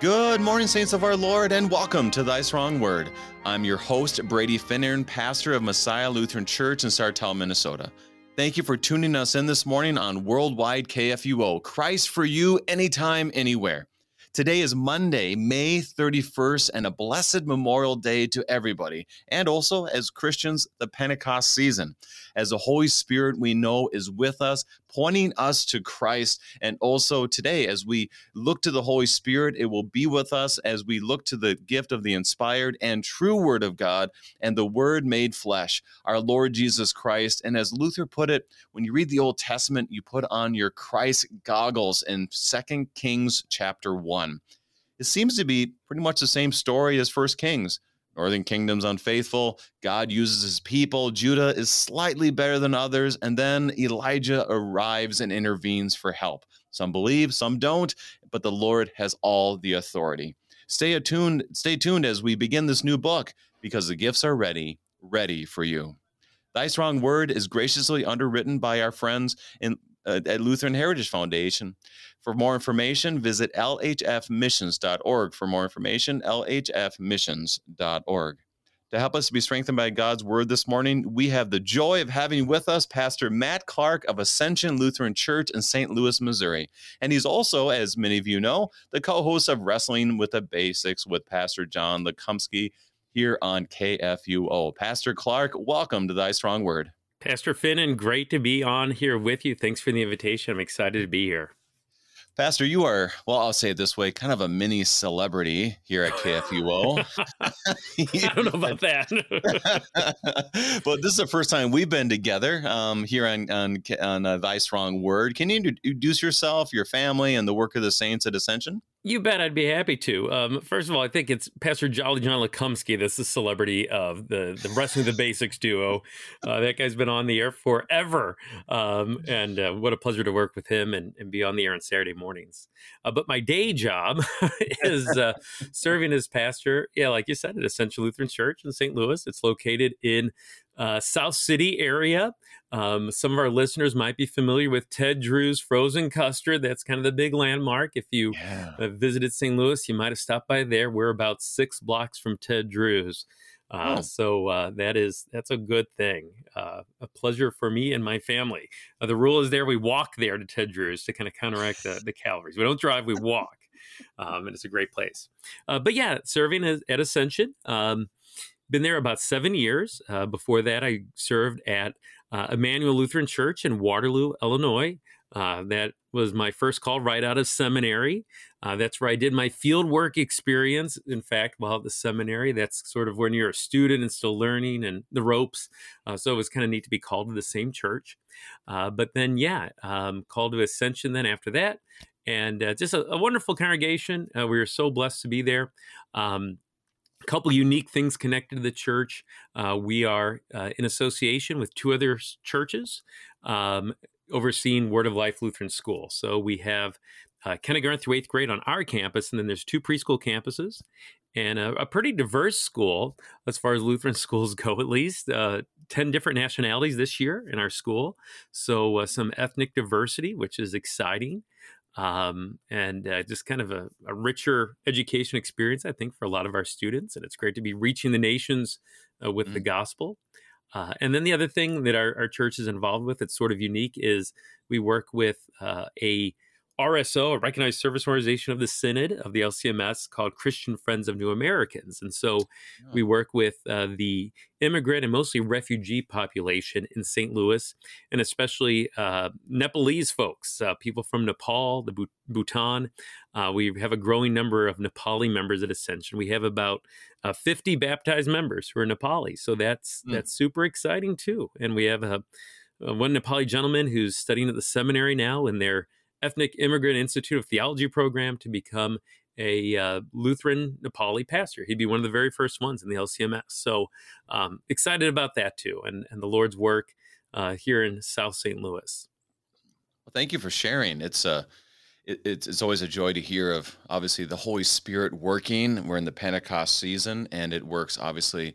Good morning, saints of our Lord, and welcome to Thy Strong Word. I'm your host, Brady Finnern, pastor of Messiah Lutheran Church in Sartell, Minnesota. Thank you for tuning us in this morning on Worldwide KFUO. Christ for you, anytime, anywhere. Today is Monday, May 31st, and a blessed Memorial Day to everybody. And also, as Christians, the Pentecost season. As the Holy Spirit we know is with us, pointing us to Christ. And also today, as we look to the Holy Spirit, it will be with us as we look to the gift of the inspired and true Word of God and the Word made flesh, our Lord Jesus Christ. And as Luther put it, when you read the Old Testament, you put on your Christ goggles in Second Kings chapter 1. It seems to be pretty much the same story as First Kings. Northern kingdom's unfaithful. God uses his people. Judah is slightly better than others. And then Elijah arrives and intervenes for help. Some believe, some don't, but the Lord has all the authority. Stay attuned, stay tuned as we begin this new book because the gifts are ready, ready for you. Thy Strong Word is graciously underwritten by our friends in, Uh, at Lutheran Heritage Foundation. For more information, visit lhfmissions.org. For more information, lhfmissions.org. To help us be strengthened by God's word this morning, we have the joy of having with us Pastor Matt Clark of Ascension Lutheran Church in St. Louis, Missouri. And he's also, as many of you know, the co host of Wrestling with the Basics with Pastor John Lekumsky here on KFUO. Pastor Clark, welcome to Thy Strong Word. Pastor Finn, and great to be on here with you. Thanks for the invitation. I'm excited to be here. Pastor, you are, well, I'll say it this way, kind of a mini celebrity here at KFUO. I don't know about that. but this is the first time we've been together um, here on, on, on uh, Thy Strong Word. Can you introduce yourself, your family, and the work of the saints at Ascension? You bet I'd be happy to. Um, first of all, I think it's Pastor Jolly John Lekumsky that's the celebrity of the, the Wrestling the Basics duo. Uh, that guy's been on the air forever. Um, and uh, what a pleasure to work with him and, and be on the air on Saturday mornings. Uh, but my day job is uh, serving as pastor, yeah, like you said, at Ascension Lutheran Church in St. Louis. It's located in uh, South City area. Um, some of our listeners might be familiar with Ted Drewes frozen custard. That's kind of the big landmark. If you yeah. uh, visited St. Louis, you might have stopped by there. We're about six blocks from Ted Drewes. Uh, oh. So uh, that is that's a good thing. Uh, a pleasure for me and my family. Uh, the rule is there: we walk there to Ted Drewes to kind of counteract the, the calories. We don't drive; we walk, um, and it's a great place. Uh, but yeah, serving as, at Ascension. Um, been there about seven years. Uh, before that, I served at uh, Emmanuel Lutheran Church in Waterloo, Illinois. Uh, that was my first call right out of seminary. Uh, that's where I did my field work experience. In fact, while at the seminary, that's sort of when you're a student and still learning and the ropes. Uh, so it was kind of neat to be called to the same church. Uh, but then, yeah, um, called to Ascension then after that. And just a, a, wonderful congregation. we were so blessed to be there. Um, a couple unique things connected to the church. Uh, we are uh, in association with two other churches um, overseeing Word of Life Lutheran School. So we have uh, kindergarten through eighth grade on our campus, and then there's two preschool campuses and a, a pretty diverse school as far as Lutheran schools go, at least. Uh, 10 different nationalities this year in our school. So uh, some ethnic diversity, which is exciting um, and uh, just kind of a, a, richer education experience, I think, for a lot of our students. And it's great to be reaching the nations uh, with mm. the gospel. Uh, and then the other thing that our, our, church is involved with, it's sort of unique, is we work with uh, a RSO, a recognized service organization of the Synod of the LCMS called Christian Friends of New Americans. And so oh. we work with uh, the immigrant and mostly refugee population in St. Louis, and especially uh, Nepalese folks, uh, people from Nepal, the Bhutan. Uh, we have a growing number of Nepali members at Ascension. We have about uh, 50 baptized members who are Nepali. So that's, mm. that's super exciting too. And we have a, one Nepali gentleman who's studying at the seminary now, and they're Ethnic Immigrant Institute of Theology program to become a uh, Lutheran Nepali pastor. He'd be one of the very first ones in the LCMS. So um, excited about that too, and and the Lord's work uh, here in South St. Louis. Well, thank you for sharing. It's a uh, it, it's it's always a joy to hear of obviously the Holy Spirit working. We're in the Pentecost season, and it works obviously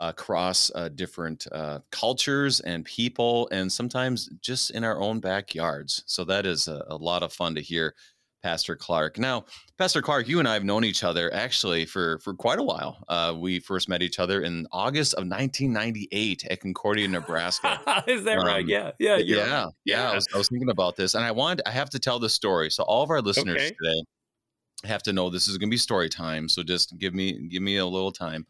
across uh, different uh, cultures and people, and sometimes just in our own backyards. So that is a, a, lot of fun to hear. Pastor Clark. Now, Pastor Clark, you and I have known each other actually for for quite a while. Uh, we first met each other in August of 1998 at Concordia, Nebraska. Is that um, right? Yeah, yeah, yeah, yeah. yeah. I, was, I, was, thinking about this, and I wanted I have to tell the story. So all of our listeners okay. today have to know this is going to be story time. So just give me give me a little time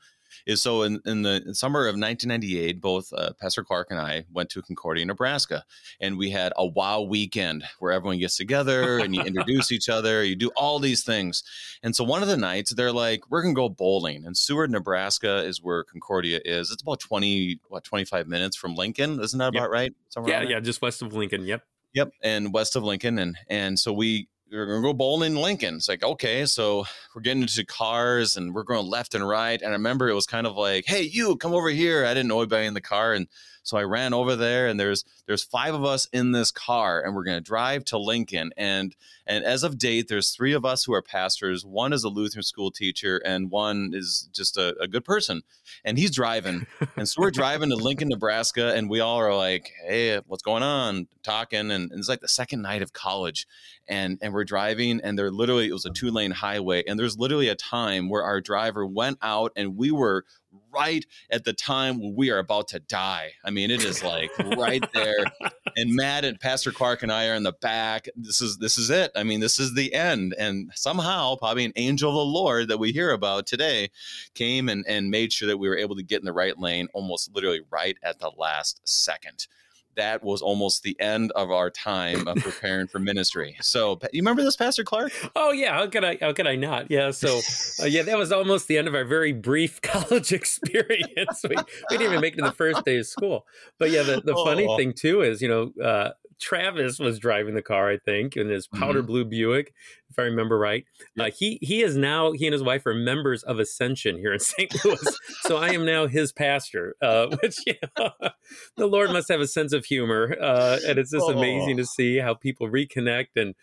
is so in, in the summer of 1998, both uh, Pastor Clark and I went to Concordia, Nebraska, and we had a wow weekend where everyone gets together and you introduce each other, you do all these things. And so one of the nights, they're like, we're going to go bowling. And Seward, Nebraska is where Concordia is. It's about 20, what, 25 minutes from Lincoln. Isn't that yep. about right? Somewhere yeah, yeah, just west of Lincoln. Yep. Yep, and west of Lincoln, and and so we we're gonna go bowling in Lincoln. It's like, okay, so we're getting into cars and we're going left and right. And I remember it was kind of like, hey, you come over here. I didn't know anybody in the car. And so I ran over there and there's there's five of us in this car and we're gonna drive to Lincoln. And and as of date, there's three of us who are pastors. One is a Lutheran school teacher, and one is just a, a good person. And he's driving. and so we're driving to Lincoln, Nebraska, and we all are like, hey, what's going on? Talking. And, and it's like the second night of college. And and we're driving, and there literally it was a two-lane highway. And there's literally a time where our driver went out and we were right at the time when we are about to die. I mean, it is like right there. And Matt and Pastor Clark and I are in the back. This is this is it. I mean, this is the end. And somehow, probably an angel of the Lord that we hear about today came and, and made sure that we were able to get in the right lane almost literally right at the last second that was almost the end of our time of preparing for ministry. So you remember this, Pastor Clark? Oh yeah, how could I? How could I not? Yeah. So uh, yeah, that was almost the end of our very brief college experience. we, we didn't even make it to the first day of school. But yeah, the, the oh. funny thing too is, you know, uh, Travis was driving the car, I think, in his powder mm-hmm. blue Buick, if I remember right. Yep. Uh, he he is now he and his wife are members of Ascension here in St. Louis, so I am now his pastor. Uh, which yeah, the Lord must have a sense of humor, uh, and it's just oh. amazing to see how people reconnect and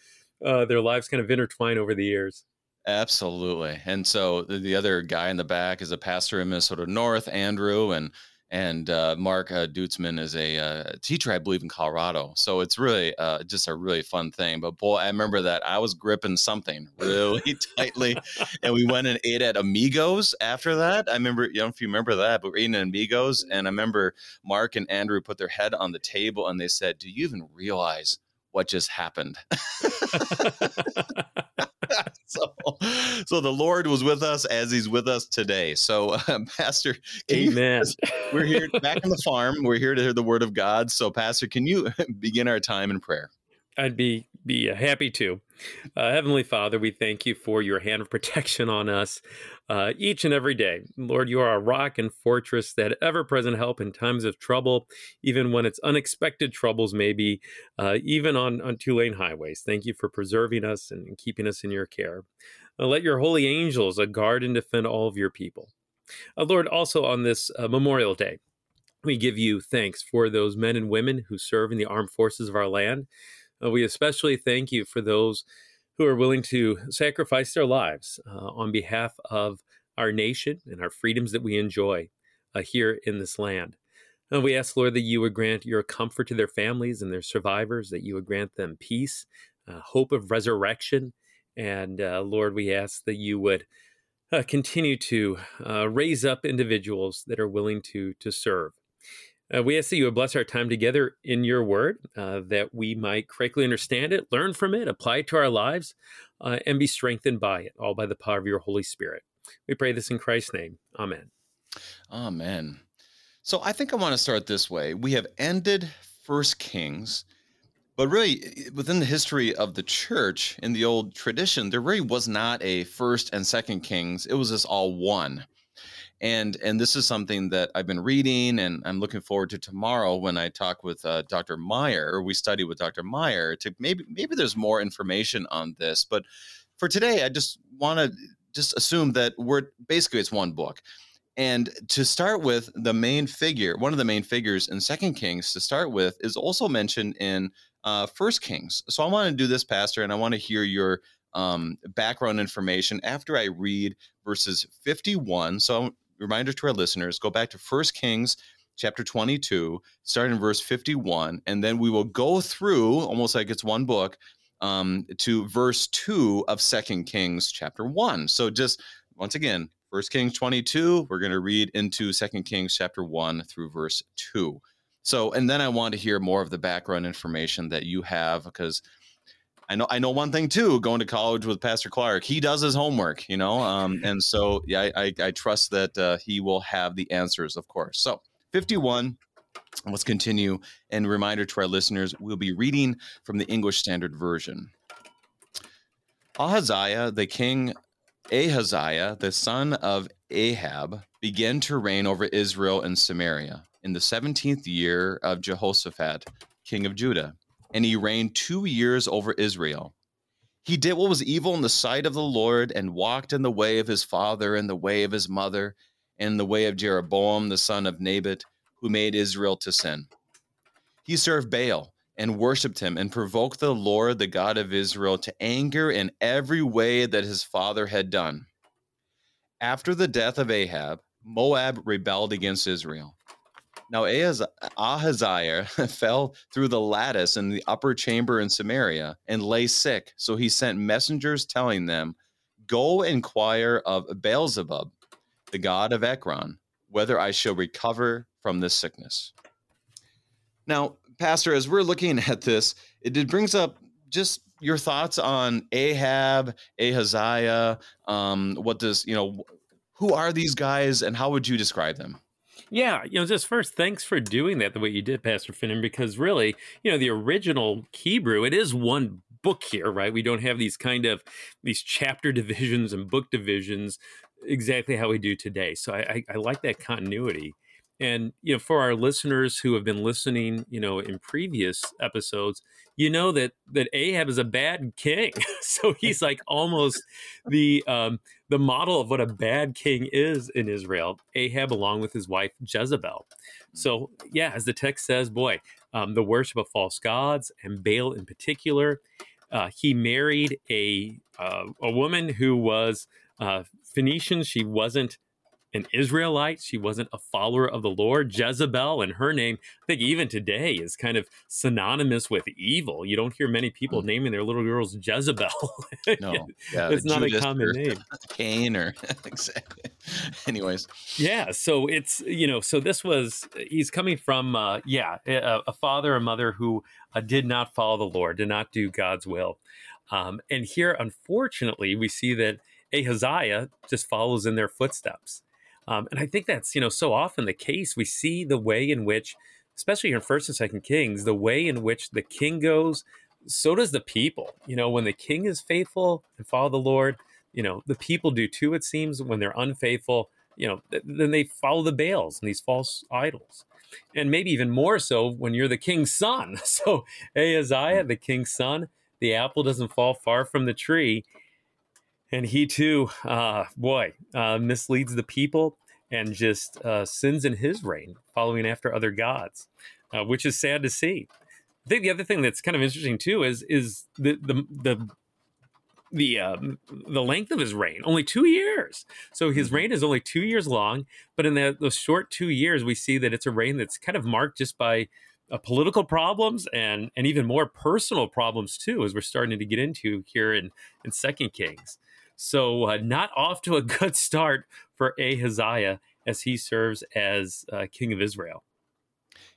uh, their lives kind of intertwine over the years. Absolutely, and so the other guy in the back is a pastor in Minnesota North, Andrew, and and uh, Mark uh, Dutzman is a uh, teacher, I believe, in Colorado. So it's really uh, just a really fun thing. But boy, I remember that I was gripping something really tightly, and we went and ate at Amigos after that. I remember, you know, if you remember that, but we're eating at Amigos, and I remember Mark and Andrew put their head on the table and they said, "Do you even realize what just happened?" so, so the Lord was with us as He's with us today. So, uh, Pastor, Amen. You, we're here back on the farm. We're here to hear the Word of God. So, Pastor, can you begin our time in prayer? I'd be be happy to. Uh, Heavenly Father, we thank you for your hand of protection on us uh, each and every day. Lord, you are a rock and fortress that ever present help in times of trouble, even when it's unexpected troubles, maybe, uh, even on, on two lane highways. Thank you for preserving us and keeping us in your care. Uh, let your holy angels guard and defend all of your people. Uh, Lord, also on this uh, Memorial Day, we give you thanks for those men and women who serve in the armed forces of our land. Uh, we especially thank you for those who are willing to sacrifice their lives uh, on behalf of our nation and our freedoms that we enjoy uh, here in this land. And we ask, Lord, that you would grant your comfort to their families and their survivors, that you would grant them peace, uh, hope of resurrection. And uh, Lord, we ask that you would continue to raise up individuals that are willing to, to serve. Uh, we ask that you would bless our time together in your word, uh, that we might correctly understand it, learn from it, apply it to our lives, uh, and be strengthened by it, all by the power of your Holy Spirit. We pray this in Christ's name. Amen. Amen. So I think I want to start this way. We have ended First Kings, but really within the history of the church in the old tradition, there really was not a First and Second Kings. It was just all one and and this is something that I've been reading, and I'm looking forward to tomorrow when I talk with uh, Dr. Meyer, or we study with Dr. Meyer. To maybe maybe there's more information on this, but for today, I just want to just assume that we're basically it's one book. And to start with, the main figure, one of the main figures in Second Kings to start with, is also mentioned in uh, First Kings. So I want to do this, Pastor, and I want to hear your um, background information after I read verses 51. So reminder to our listeners go back to First Kings chapter 22, starting in verse 51, and then we will go through almost like it's one book. um, to verse 2 of Second Kings chapter 1. So just once again, First Kings 22, we're going to read into Second Kings chapter 1 through verse 2. So, and then I want to hear more of the background information that you have because I know I know one thing too. Going to college with Pastor Clark, he does his homework, you know, um, and so yeah, I, I, I trust that uh, he will have the answers, of course. So, 51. Let's continue. And reminder to our listeners, we'll be reading from the English Standard Version. Ahaziah, the king Ahaziah, the son of Ahab, began to reign over Israel and Samaria in the 17th year of Jehoshaphat, king of Judah, and he reigned two years over Israel. He did what was evil in the sight of the Lord and walked in the way of his father and the way of his mother and the way of Jeroboam the son of Nebat, who made Israel to sin. He served Baal and worshipped him and provoked the Lord, the God of Israel, to anger in every way that his father had done. After the death of Ahab, Moab rebelled against Israel. Now Ahaziah fell through the lattice in the upper chamber in Samaria and lay sick. So he sent messengers telling them, Go inquire of Beelzebub, the god of Ekron, whether I shall recover from this sickness. Now, Pastor, as we're looking at this, it, brings up just your thoughts on Ahab, Ahaziah. Um, what does, you know, who are these guys and how would you describe them? Yeah, you know, just first, thanks for doing that the way you did, Pastor Finnern, because really, you know, the original Hebrew, it is one book here, right? We don't have these kind of these chapter divisions and book divisions exactly how we do today. So I, I, I like that continuity. And you know, for our listeners who have been listening, you know, in previous episodes, you know that that Ahab is a bad king. so he's like almost the um, the model of what a bad king is in Israel. Ahab, along with his wife Jezebel. So yeah, as the text says, boy, um, the worship of false gods and Baal in particular. Uh, he married a uh, a woman who was uh, Phoenician. She wasn't an Israelite. She wasn't a follower of the Lord. Jezebel and her name, I think even today, is kind of synonymous with evil. You don't hear many people mm. naming their little girls Jezebel. No, yeah, it's not Judas a common name. Cain or exactly. Anyways, yeah. So it's you know, so this was he's coming from uh, yeah a, a father and mother who uh, did not follow the Lord, did not do God's will. Um, and here, unfortunately, we see that Ahaziah just follows in their footsteps. Um, and I think that's you know so often the case. We see the way in which, especially here in First and Second Kings, the way in which the king goes, so does the people. You know, when the king is faithful and follow the Lord, you know the people do too. It seems when they're unfaithful, you know, th- then they follow the Baals and these false idols. And maybe even more so when you're the king's son. So Ahaziah, the king's son, the apple doesn't fall far from the tree and he too, uh, boy, uh, misleads the people and just uh, sins in his reign, following after other gods, uh, which is sad to see. I think the other thing that's kind of interesting too is is the the the the um, the length of his reign only two years. So his mm-hmm. reign is only two years long, but in that, those short two years, we see that it's a reign that's kind of marked just by uh, political problems and and even more personal problems too, as we're starting to get into here in in Second Kings. So, uh, not off to a good start for Ahaziah as he serves as uh, king of Israel.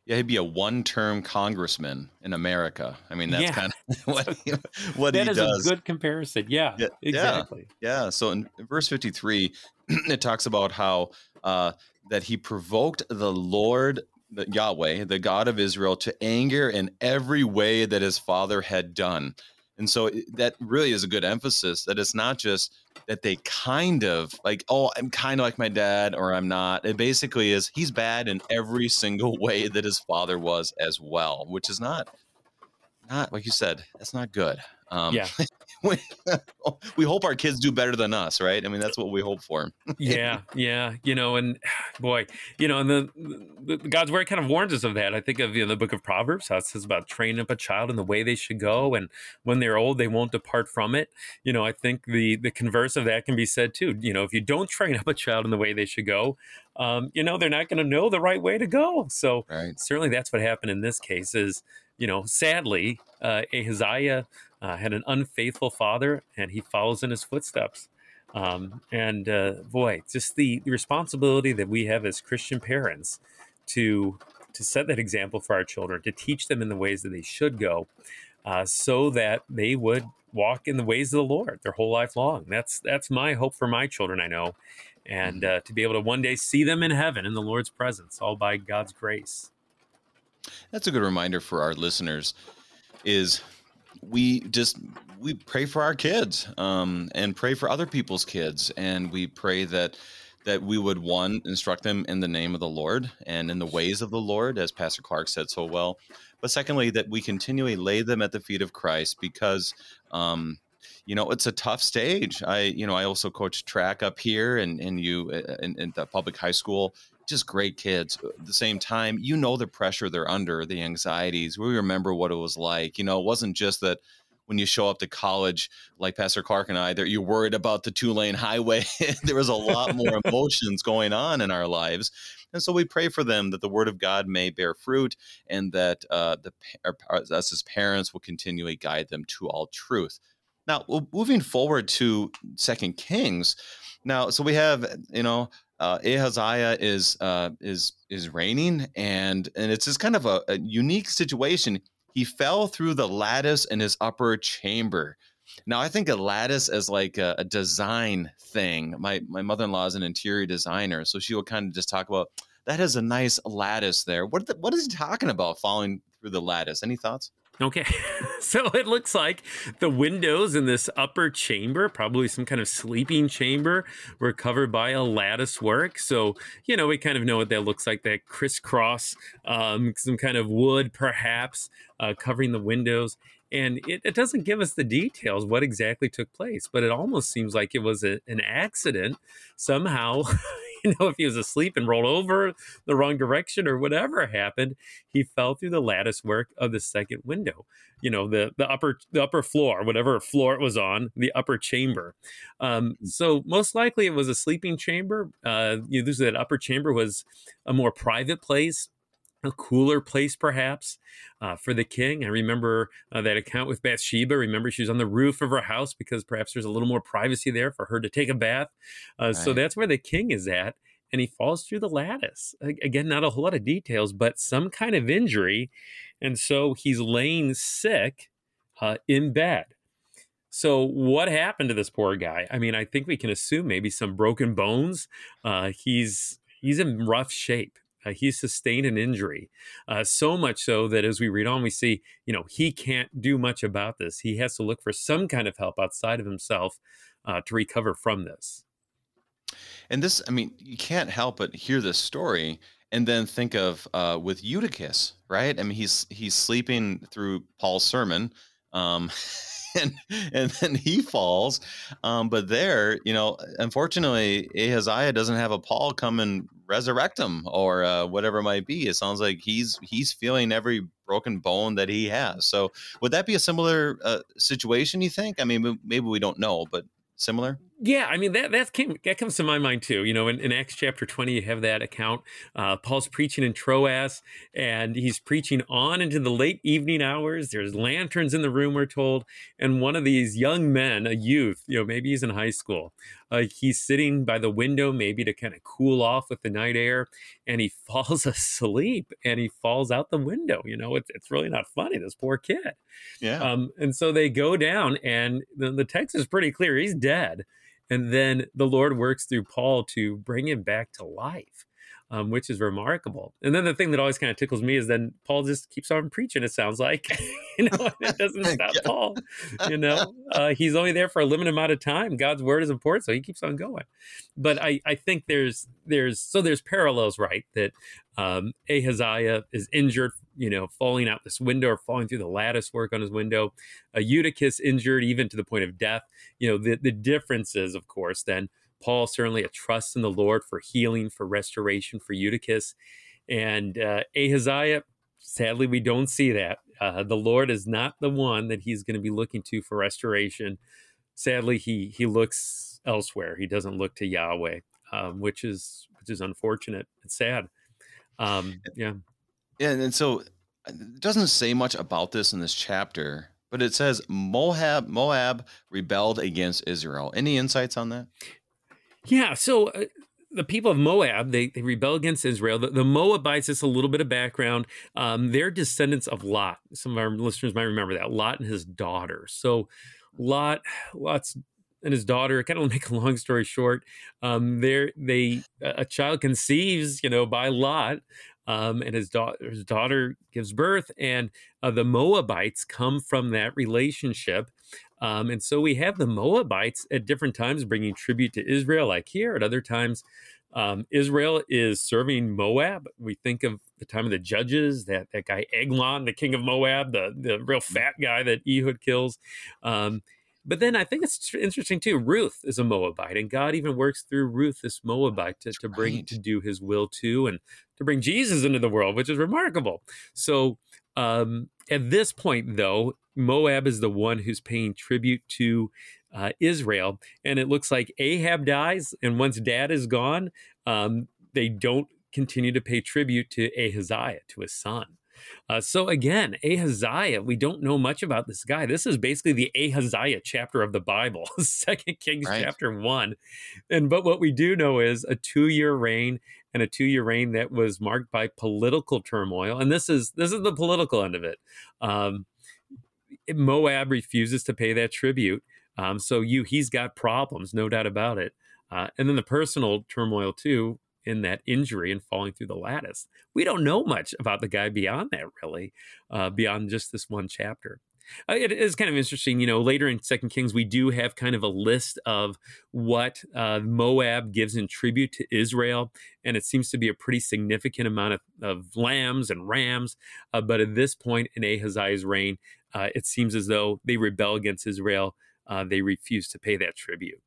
Yeah, he'd be a one-term congressman in America. I mean, that's yeah. kind of what he, what that he is does. a good comparison. Yeah, yeah exactly. Yeah. yeah. So in verse fifty-three, it talks about how uh, that he provoked the Lord, the Yahweh, the God of Israel, to anger in every way that his father had done. And so that really is a good emphasis that it's not just that they kind of like, oh, I'm kind of like my dad or I'm not. It basically is he's bad in every single way that his father was as well, which is not, not like you said, that's not good. Um, yeah. we, we hope our kids do better than us, right? I mean, that's what we hope for. yeah, yeah, you know, and boy, you know, and the, the, God's word kind of warns us of that. I think of you know, the book of Proverbs, how it says about training up a child in the way they should go, and when they're old, they won't depart from it. You know, I think the the converse of that can be said too. You know, if you don't train up a child in the way they should go, um, you know, they're not going to know the right way to go. So right. certainly, that's what happened in this case. Is you know, sadly, uh, Ahaziah uh, had an unfaithful father, and he follows in his footsteps. Um, and uh, boy, just the, the responsibility that we have as Christian parents to to set that example for our children, to teach them in the ways that they should go, uh, so that they would walk in the ways of the Lord their whole life long. That's that's my hope for my children. I know, and mm-hmm. uh, to be able to one day see them in heaven in the Lord's presence, all by God's grace. That's a good reminder for our listeners. Is we just we pray for our kids um, and pray for other people's kids, and we pray that that we would one instruct them in the name of the Lord and in the ways of the Lord, as Pastor Clark said so well. But secondly, that we continually lay them at the feet of Christ because um, you know it's a tough stage. I you know i also coach track up here and and you uh, in, in, the public high school just great kids at the same time you know the pressure they're under the anxieties we remember what it was like you know it wasn't just that when you show up to college like pastor clark and i that you're worried about the two lane highway there was a lot more emotions going on in our lives and so we pray for them that the word of god may bear fruit and that uh, the us as parents will continually guide them to all truth. Now, moving forward to Second Kings, now so we have you know uh, Ahaziah is uh, is is reigning, and and it's just kind of a, a, unique situation. He fell through the lattice in his upper chamber. Now, I think a lattice as like a, a design thing. My my mother in law is an interior designer, so she will kind of just talk about that has a nice lattice there. What the, what is he talking about falling through the lattice? Any thoughts? Okay, so it looks like the windows in this upper chamber, probably some kind of sleeping chamber, were covered by a lattice work. So, you know, we kind of know what that looks like that crisscross, um, some kind of wood perhaps uh, covering the windows. And it, it, doesn't give us the details what exactly took place, but it almost seems like it was a, an accident. Somehow, know, if he was asleep and rolled over the wrong direction or whatever happened, he fell through the lattice work of the second window. You know, the the upper the upper floor, whatever floor it was on, the upper chamber. Um, hmm. so most likely it was a sleeping chamber. Uh, you know, that upper chamber was a more private place a cooler place perhaps uh, for the king. I remember uh, that account with Bathsheba. Remember, she was on the roof of her house because perhaps there's a little more privacy there for her to take a bath. Uh, right. So that's where the king is at. And he falls through the lattice. Again, not a whole lot of details, but some kind of injury. And so he's laying sick uh, in bed. So what happened to this poor guy? I mean, I think we can assume maybe some broken bones. Uh, he's he's in rough shape. Uh, he sustained an injury, uh, so much so that as we read on, we see, you know, he can't do much about this. He has to look for some kind of help outside of himself uh, to recover from this. And this, I mean, you can't help but hear this story and then think of uh, with Eutychus, right? I mean, he's he's sleeping through Paul's sermon. Um, and and then he falls. Um, but there, you know, unfortunately, Ahaziah doesn't have a Paul come and resurrect him or uh, whatever it might be. It sounds like he's he's feeling every broken bone that he has. So would that be a similar uh, situation? You think? I mean, maybe we don't know, but similar? Yeah, I mean that that came that comes to my mind too. You know, in, in Acts chapter twenty, you have that account. Uh, Paul's preaching in Troas, and he's preaching on into the late evening hours. There's lanterns in the room, we're told, and one of these young men, a youth, you know, maybe he's in high school. Uh, he's sitting by the window, maybe to kind of cool off with the night air, and he falls asleep, and he falls out the window. You know, it's it's really not funny. This poor kid. Yeah. Um, and so they go down, and the, the text is pretty clear. He's dead. And then the Lord works through Paul to bring him back to life, um, which is remarkable. And then the thing that always kind of tickles me is then Paul just keeps on preaching, it sounds like. you know, it doesn't stop yeah. Paul. You know, uh, he's only there for a limited amount of time. God's word is important, so he keeps on going. But I, I think there's there's so there's parallels, right? That um, Ahaziah is injured you know, falling out this window or falling through the lattice work on his window. A Eutychus injured even to the point of death. You know, the, the difference is, of course, then Paul certainly a trust in the Lord for healing, for restoration, for Eutychus. And uh, Ahaziah, sadly, we don't see that. Uh, the Lord is not the one that he's going to be looking to for restoration. Sadly, he he looks elsewhere. He doesn't look to Yahweh, um, which is which is unfortunate. It's sad. Um, yeah. Yeah, and so it doesn't say much about this in this chapter, but it says Moab Moab rebelled against Israel. Any insights on that? Yeah, so uh, the people of Moab, they, they rebel against Israel. The, the Moabites, just a little bit of background, um, they're descendants of Lot. Some of our listeners might remember that Lot and his daughter. So Lot, Lot's and his daughter. Kind of make a long story short, um, there they a child conceives, you know, by Lot, um, and his daughter his daughter gives birth, and uh, the Moabites come from that relationship. Um, and so we have the Moabites at different times bringing tribute to Israel, like here. At other times, um, Israel is serving Moab. We think of the time of the judges, that, that guy Eglon, the king of Moab, the, the real mm. fat guy that Ehud kills. Um, but then I think it's interesting too. Ruth is a Moabite, and God even works through Ruth, this Moabite, to, to bring right. to do His will too, and to bring Jesus into the world, which is remarkable. So um, at this point, though, Moab is the one who's paying tribute to uh, Israel, and it looks like Ahab dies, and once Dad is gone, um, they don't continue to pay tribute to Ahaziah, to his son. Uh, so again, Ahaziah, we don't know much about this guy. This is basically the Ahaziah chapter of the Bible, Second Kings right. chapter one. And but what we do know is a two-year reign and a two-year reign that was marked by political turmoil. And this is this is the political end of it. Um, Moab refuses to pay that tribute. Um, so you he's got problems, no doubt about it. Uh, and then the personal turmoil too in that injury and falling through the lattice. We don't know much about the guy beyond that, really, uh, beyond just this one chapter. Uh, it is kind of interesting, you know. Later in Second Kings, we do have kind of a list of what uh, Moab gives in tribute to Israel, and it seems to be a pretty significant amount of, of lambs and rams. Uh, but at this point in Ahaziah's reign, uh, it seems as though they rebel against Israel. Uh, they refuse to pay that tribute.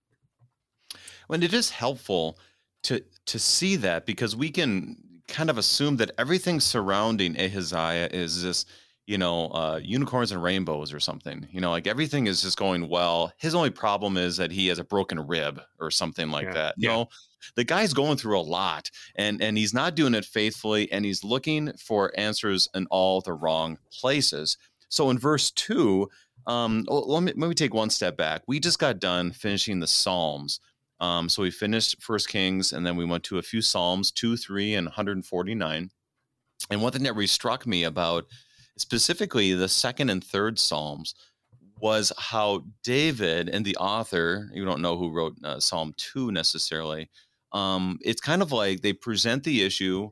When it is helpful to to see that because we can kind of assume that everything surrounding Ahaziah is this, you know, uh, unicorns and rainbows or something. You know, like everything is just going well. His only problem is that he has a broken rib or something like yeah. that. Yeah. No, the guy's going through a lot and and he's not doing it faithfully and he's looking for answers in all the wrong places. So in verse two, um, let me let me take one step back. We just got done finishing the Psalms. Um, so we finished First Kings, and then we went to a few Psalms, two, three, and 149. And one thing that really struck me about specifically the second and third Psalms was how David and the author, you don't know who wrote uh, Psalm 2 necessarily, um, it's kind of like they present the issue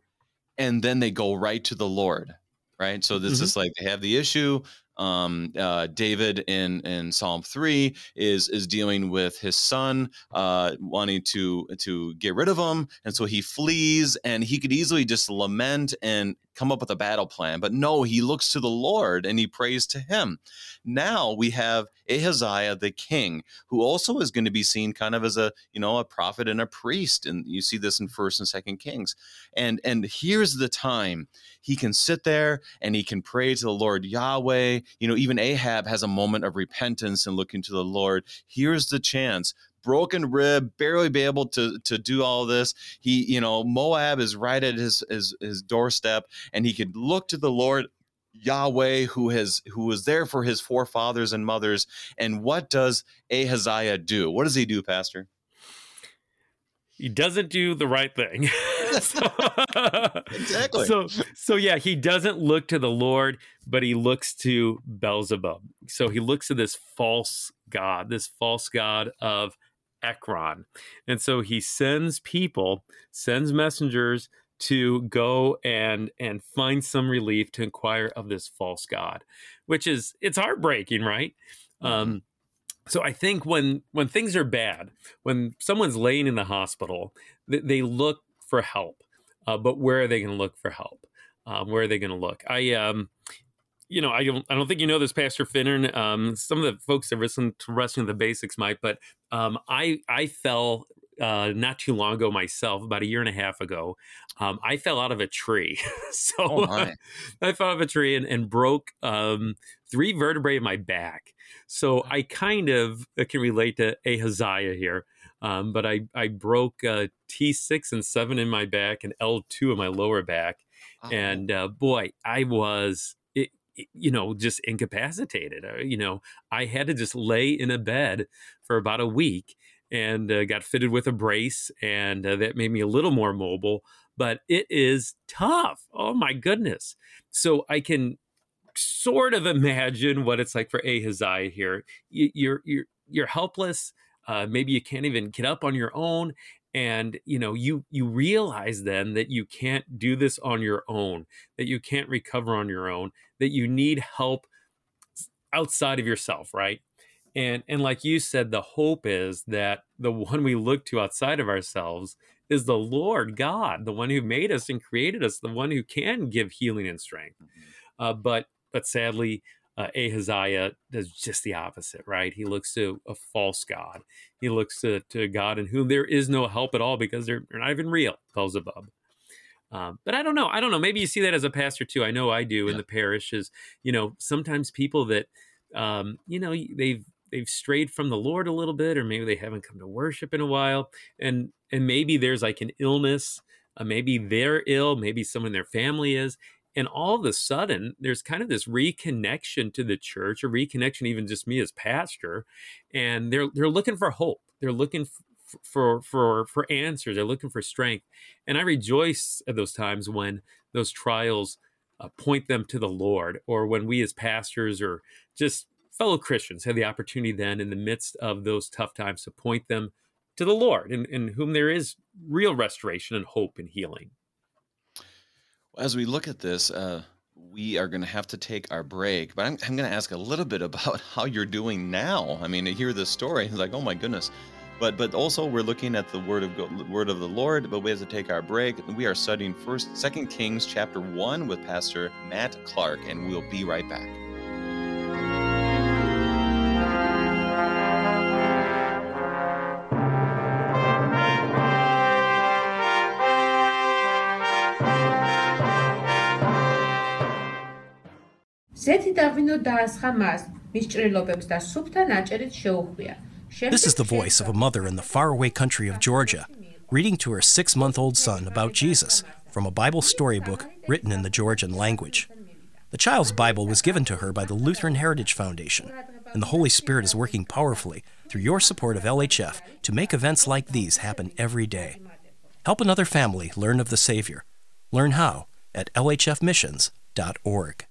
and then they go right to the Lord, right? So this mm-hmm. is like they have the issue, um, uh, David in in Psalm three is is dealing with his son uh, wanting to to get rid of him, and so he flees, and he could easily just lament and come up with a battle plan. But no, he looks to the Lord and he prays to him. Now we have Ahaziah the king, who also is going to be seen kind of as a, you know, a prophet and a priest. And you see this in first and second Kings. And and here's the time he can sit there and he can pray to the Lord Yahweh. You know, even Ahab has a moment of repentance and looking to the Lord. Here's the chance broken rib, barely be able to to do all this. He, you know, Moab is right at his his, his doorstep, and he could look to the Lord Yahweh who has who was there for his forefathers and mothers. And what does Ahaziah do? What does he do, Pastor? He doesn't do the right thing. so, exactly. So so yeah, he doesn't look to the Lord, but he looks to Beelzebub. So he looks to this false god, this false god of Ekron. And so he sends people, sends messengers to go and and find some relief to inquire of this false god, which is it's heartbreaking, right? Mm-hmm. Um, so I think when when things are bad, when someone's laying in the hospital, they, they look for help. Uh, but where are they going to look for help? Um, where are they going to look? I um, you know, I don't, I don't think you know this, Pastor Finnern. Um, some of the folks that listen to Wrestling the Basics might, but um, I I fell uh, not too long ago myself, about a year and a half ago. Um, I fell out of a tree, so oh I fell out of a tree and, and broke um, three vertebrae in my back. So I kind of can relate to Ahaziah here. Um, but I, I broke uh, T6 and 7 in my back and L2 in my lower back. oh. and uh, boy, I was. You know, just incapacitated. Uh, you know, I had to just lay in a bed for about a week and uh, got fitted with a brace, and uh, that made me a little more mobile. But it is tough. Oh my goodness! So I can sort of imagine what it's like for Ahaziah here. You, you're you're you're helpless. Uh, maybe you can't even get up on your own, and you know you you realize then that you can't do this on your own, that you can't recover on your own, that you need help outside of yourself, right? And and like you said, the hope is that the one we look to outside of ourselves is the Lord God, the one who made us and created us, the one who can give healing and strength. Mm-hmm. Uh, but but sadly, uh, Ahaziah does just the opposite, right? He looks to a false God. He looks to, to God in whom there is no help at all because they're, they're not even real, Beelzebub. Um, but I don't know. I don't know. Maybe you see that as a pastor too. I know I do yeah. in the parish. Is you know sometimes people that um, you know they've they've strayed from the Lord a little bit, or maybe they haven't come to worship in a while, and and maybe there's like an illness. Uh, maybe they're ill. Maybe someone in their family is, and all of a sudden there's kind of this reconnection to the church, or reconnection even just me as pastor, and they're they're looking for hope. They're looking f- for for for answers. They're looking for strength, and I rejoice at those times when those trials uh, point them to the Lord, or when we as pastors or just fellow Christians have the opportunity then, in the midst of those tough times, to point them to the Lord, in, in whom there is real restoration and hope and healing. As we look at this, uh, we are going to have to take our break, but I'm, I'm going to ask a little bit about how you're doing now. I mean, to hear this story, it's like, oh my goodness. But but also we're looking at the word of God, word of the Lord. But we have to take our break. We are studying First, Second Kings chapter one with Pastor Matt Clark, and we'll be right back. ზეთი დაღვინო დაასხა მას, მის ჭრილობებს და სუფთა ნაჭერით შეუხვია. This is the voice of a mother in the faraway country of Georgia, reading to her six month old son about Jesus from a Bible storybook written in the Georgian language. The child's Bible was given to her by the Lutheran Heritage Foundation, and the Holy Spirit is working powerfully through your support of LHF to make events like these happen every day. Help another family learn of the Savior. Learn how at lhfmissions.org.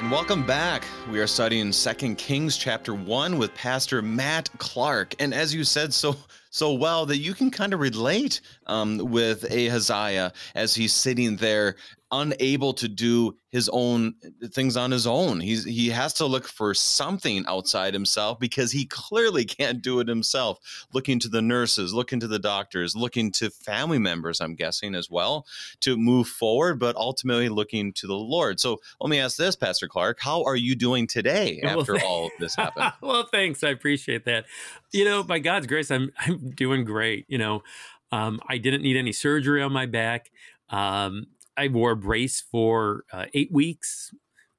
And welcome back. We are studying Second Kings chapter 1 with Pastor Matt Clark. And as you said so so well that you can kind of relate um, with Ahaziah as he's sitting there unable to do his own things on his own. He's he has to look for something outside himself because he clearly can't do it himself. Looking to the nurses, looking to the doctors, looking to family members, I'm guessing as well, to move forward, but ultimately looking to the Lord. So let me ask this, Pastor Clark, how are you doing today after well, all this happened? well, thanks. I appreciate that. You know, by God's grace, I'm I'm doing great. You know, um, I didn't need any surgery on my back. Um, I wore a brace for uh, eight weeks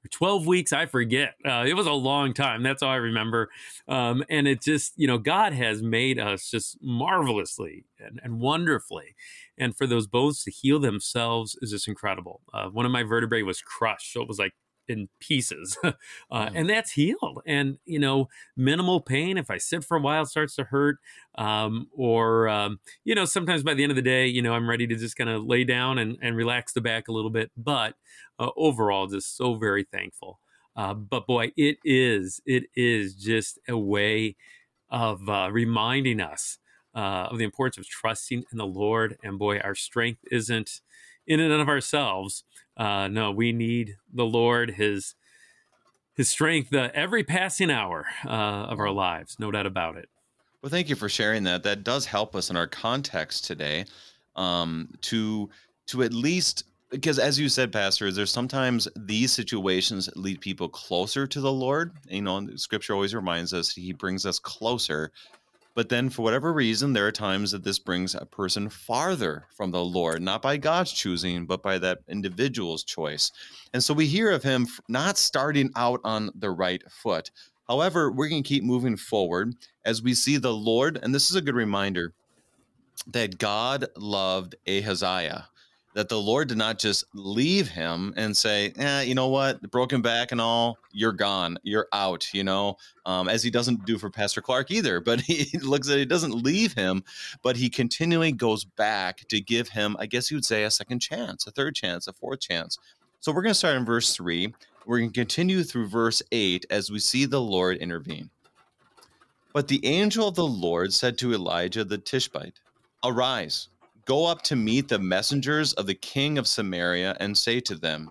or 12 weeks. I forget. Uh, it was a long time. That's all I remember. Um, and it just, you know, God has made us just marvelously and, and wonderfully. And for those bones to heal themselves is just incredible. Uh, one of my vertebrae was crushed. So it was like in pieces uh, mm. and that's healed and you know minimal pain if i sit for a while it starts to hurt um, or um, you know sometimes by the end of the day you know i'm ready to just kind of lay down and, and relax the back a little bit but uh, overall just so very thankful uh, but boy it is it is just a way of uh, reminding us uh, of the importance of trusting in the lord and boy our strength isn't in and of ourselves. Uh, no, we need the Lord, His His strength uh, every passing hour uh, of our lives, no doubt about it. Well, thank you for sharing that. That does help us in our context today um, to to at least because as you said pastor there's sometimes these situations lead people closer to the lord you know scripture always reminds us he brings us closer but then, for whatever reason, there are times that this brings a person farther from the Lord, not by God's choosing, but by that individual's choice. And so we hear of him not starting out on the right foot. However, we're going to keep moving forward as we see the Lord, and this is a good reminder that God loved Ahaziah, that the Lord did not just leave him and say, eh, you know what, broken back and all, you're gone, you're out, you know, um, as he doesn't do for Pastor Clark either. But he looks at it, doesn't leave him, but he continually goes back to give him, I guess you would say, a second chance, a third chance, a fourth chance. So we're going to start in verse three. We're going to continue through verse eight as we see the Lord intervene. But the angel of the Lord said to Elijah the Tishbite, Arise, go up to meet the messengers of the king of Samaria, and say to them,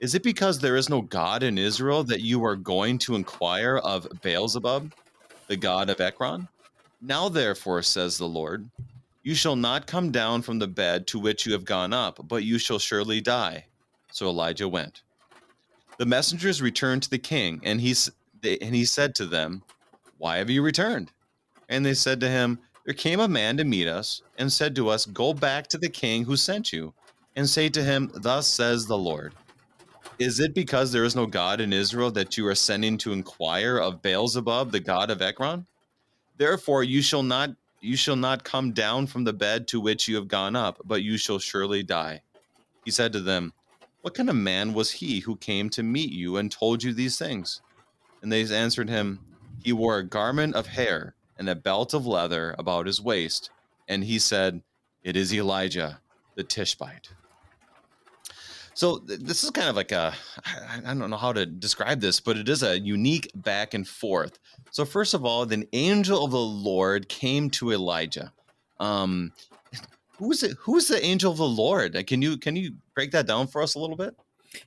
Is it because there is no God in Israel that you are going to inquire of Beelzebub, the god of Ekron? Now, therefore, says the Lord, you shall not come down from the bed to which you have gone up, but you shall surely die. So Elijah went. The messengers returned to the king, and he, and he said to them, why have you returned? And they said to him, There came a man to meet us and said to us, Go back to the king who sent you and say to him, Thus says the Lord. Is it because there is no God in Israel that you are sending to inquire of Beelzebub, the god of Ekron? Therefore you shall not you shall not come down from the bed to which you have gone up, but you shall surely die. He said to them, What kind of man was he who came to meet you and told you these things? And they answered him, he wore a garment of hair and a belt of leather about his waist, and he said, It is Elijah, the Tishbite. So this is kind of like a I don't know how to describe this, but it is a unique back and forth. So first of all, the angel of the Lord came to Elijah. Um, who's it? Who's the angel of the Lord? Can you can you break that down for us a little bit?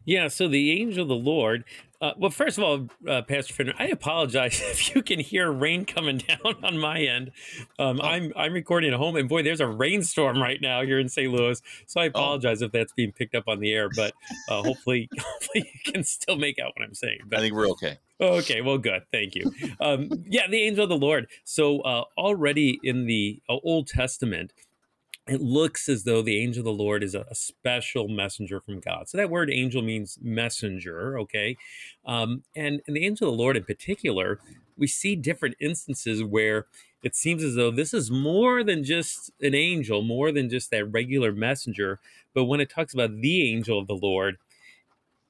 Yeah, so the angel of the Lord. Uh, well, first of all, uh, Pastor Finnern, I apologize if you can hear rain coming down on my end. Um, oh. I'm I'm recording at home, and boy, there's a rainstorm right now here in St. Louis. So I oh. apologize oh. if that's being picked up on the air, but uh, hopefully, hopefully you can still make out what I'm saying. But, I think we're okay. Okay, well, good. Thank you. Um, yeah, the angel of the Lord. So uh, already in the uh, Old Testament it looks as though the angel of the Lord is a, a, special messenger from God. So that word angel means messenger, okay? Um, and, and the angel of the Lord in particular, we see different instances where it seems as though this is more than just an angel, more than just that regular messenger. But when it talks about the angel of the Lord,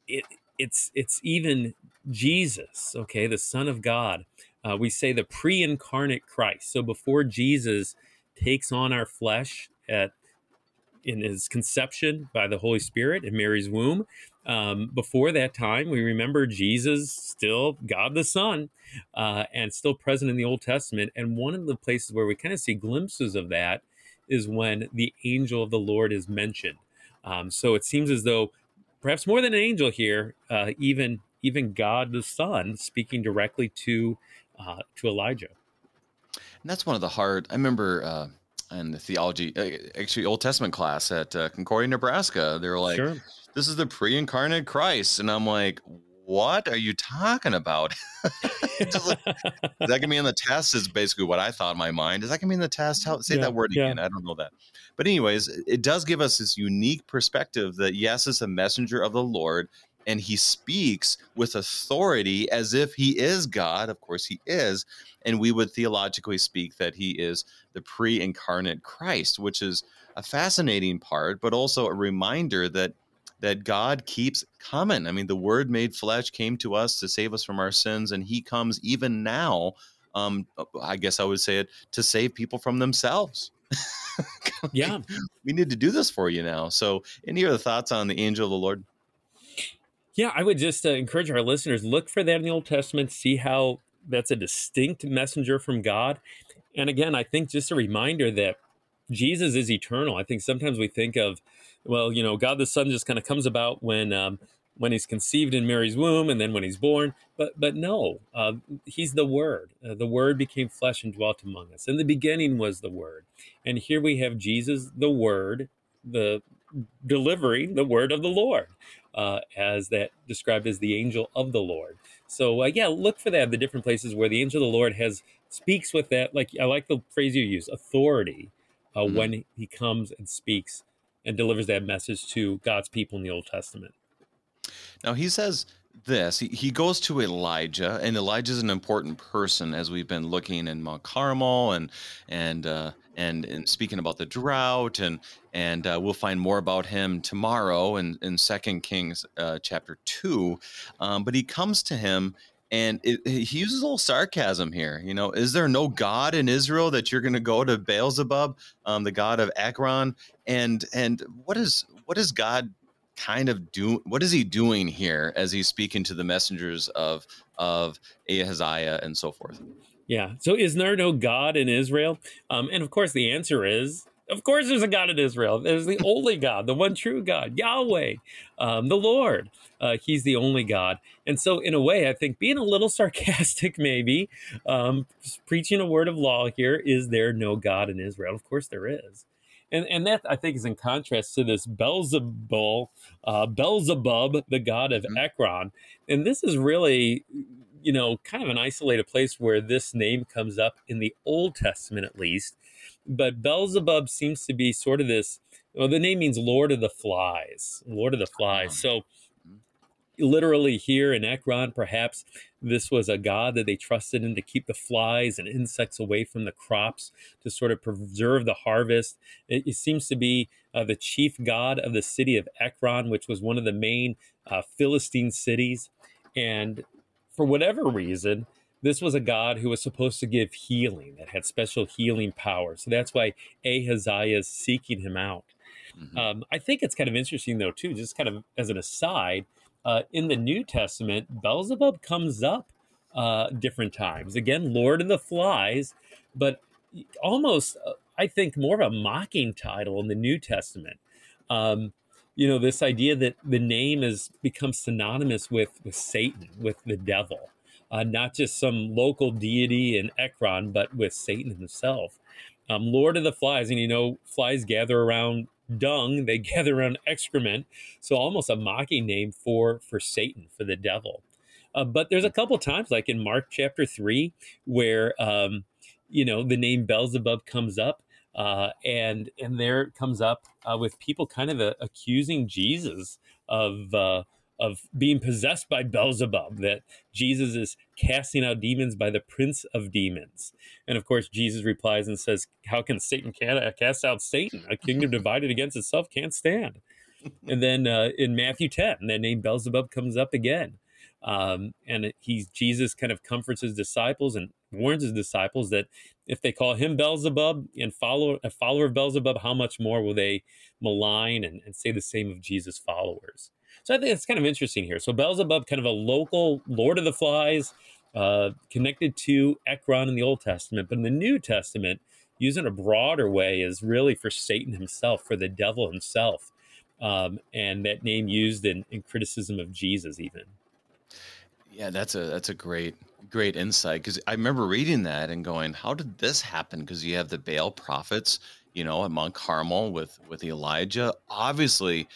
it, it's it's even Jesus, okay, the Son of God. Uh, we say the pre-incarnate Christ. So before Jesus takes on our flesh at in his conception by the Holy Spirit in Mary's womb. Um, before that time, we remember Jesus still God the Son uh, and still present in the Old Testament. And one of the places where we kind of see glimpses of that is when the angel of the Lord is mentioned. Um, so it seems as though perhaps more than an angel here, uh, even even God the Son speaking directly to uh, to Elijah. And that's one of the hard. I remember and the theology, uh, actually Old Testament class at uh, Concordia, Nebraska. They were like, sure. "This is the pre-incarnate Christ," and I'm like, "What are you talking about?" is that gonna be in the test? Is basically what I thought in my mind. Is that gonna be in the test? How say yeah, that word again? I don't know that. But anyways, it does give us this unique perspective that yes, it's a messenger of the Lord, and he speaks with authority as if he is God. Of course, he is. And we would theologically speak that he is the pre incarnate Christ, which is a fascinating part, but also a reminder that that God keeps coming. I mean, the Word made flesh came to us to save us from our sins, and He comes even now. Um, I guess I would say it to save people from themselves. yeah, we need to do this for you now. So, any other thoughts on the angel of the Lord? Yeah, I would just uh, encourage our listeners look for that in the Old Testament, see how that's a distinct messenger from God. And again, I think just a reminder that Jesus is eternal. I think sometimes we think of, well, you know, God the Son just kind of comes about when um, when he's conceived in Mary's womb and then when he's born. But but no, uh, he's the Word. Uh, the Word became flesh and dwelt among us. In the beginning was the Word, and here we have Jesus, the Word, the delivering the word of the Lord, uh, as that described as the angel of the Lord. So uh, yeah, look for that the different places where the angel of the Lord has speaks with that. Like I like the phrase you use, authority, uh, mm-hmm. when he comes and speaks and delivers that message to God's people in the Old Testament. Now he says this. He, he goes to Elijah, and Elijah is an important person as we've been looking in Mount Carmel and and uh, and, and speaking about the drought, and and uh, we'll find more about him tomorrow in in Second Kings uh, chapter two. Um, but he comes to him. And it, he uses a little sarcasm here. You know, is there no God in Israel that you're going to go to Beelzebub, um, the god of Ekron? And and what is what is God kind of do what is he doing here as he's speaking to the messengers of of Ahaziah and so forth? Yeah. So is there no God in Israel? Um, and of course, the answer is of course, there's a God in Israel. There's the only God, the one true God, Yahweh, um, the Lord. Uh, he's the only God. And so, in a way, I think being a little sarcastic, maybe, um, preaching a word of law here is there no God in Israel? Of course, there is and and that I think is in contrast to this Beelzebul, uh, Beelzebub, the god of mm-hmm. Ekron, and this is really, you know, kind of an isolated place where this name comes up in the Old Testament at least, but Beelzebub seems to be sort of this. Well, the name means Lord of the Flies, Lord of the Flies. So literally here in Ekron, perhaps this was a god that they trusted in to keep the flies and insects away from the crops, to sort of preserve the harvest. It, it seems to be uh, the chief god of the city of Ekron, which was one of the main uh, Philistine cities. And for whatever reason, this was a god who was supposed to give healing, that had special healing power. So that's why Ahaziah is seeking him out. Mm-hmm. Um, I think it's kind of interesting, though, too, just kind of as an aside, uh, in the New Testament, Beelzebub comes up uh, different times. Again, Lord of the Flies, but almost, uh, I think, more of a mocking title in the New Testament. Um, you know, this idea that the name has become synonymous with, with Satan, with the devil, uh, not just some local deity in Ekron, but with Satan himself. Um, Lord of the Flies, and you know, flies gather around dung they gather around excrement so almost a mocking name for for satan for the devil uh, but there's a couple times like in mark chapter 3 where um, you know the name beelzebub comes up uh, and and there it comes up uh, with people kind of uh, accusing jesus of uh, of being possessed by Beelzebub, that Jesus is casting out demons by the prince of demons. And of course, Jesus replies and says, How can Satan cast out Satan? A kingdom divided against itself can't stand. And then uh, in Matthew 10, that name Beelzebub comes up again. Um, and he's Jesus kind of comforts his disciples and warns his disciples that if they call him Beelzebub and follow a follower of Beelzebub, how much more will they malign and, and say the same of Jesus' followers? So I think it's kind of interesting here. So Beelzebub, kind of a local Lord of the Flies, uh, connected to Ekron in the Old Testament, but in the New Testament, used in a broader way, is really for Satan himself, for the devil himself, um, and that name used in, in criticism of Jesus, even. Yeah, that's a that's a great great insight because I remember reading that and going, "How did this happen?" Because you have the Baal prophets, you know, at Mount Carmel with with Elijah. Obviously,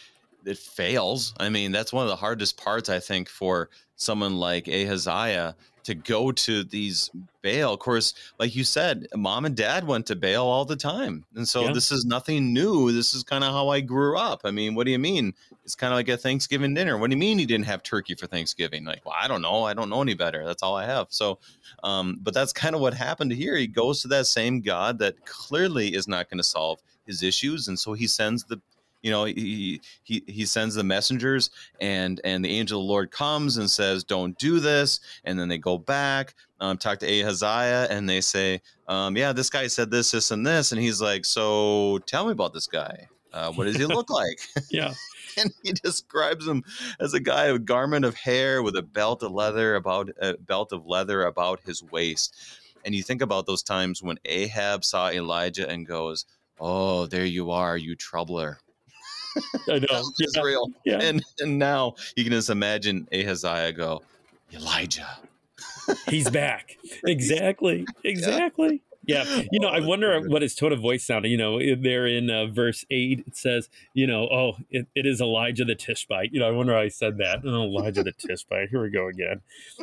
it fails. I mean, that's one of the hardest parts I think for someone like Ahaziah to go to these Baal. Of course, like you said, mom and dad went to Baal all the time. And so yeah. this is nothing new. This is kind of how I grew up. I mean, what do you mean? It's kind of like a Thanksgiving dinner. What do you mean you didn't have turkey for Thanksgiving? Like, well, I don't know. I don't know any better. That's all I have. So, um, but that's kind of what happened here. He goes to that same God that clearly is not going to solve his issues. And so he sends the you know he he he sends the messengers and and the angel of the lord comes and says don't do this. And then they go back um, talk to ahaziah and they say um, yeah this guy said this this and this. And he's like so tell me about this guy. Uh, what does he look like? Yeah. And he describes him as a guy with a garment of hair with a belt of leather about a belt of leather about his waist. And you think about those times when ahab saw elijah and goes oh there you are you troubler I know. It's yeah. real. Yeah. And and now you can just imagine Ahaziah go, Elijah. He's back. Exactly. Exactly. Yeah. yeah. You know, I oh, wonder what his tone of voice sounded. You know, there in uh, verse 8, it says, you know, oh, it, it is Elijah the Tishbite. You know, I wonder how I said that. Oh, Elijah the Tishbite. Here we go again.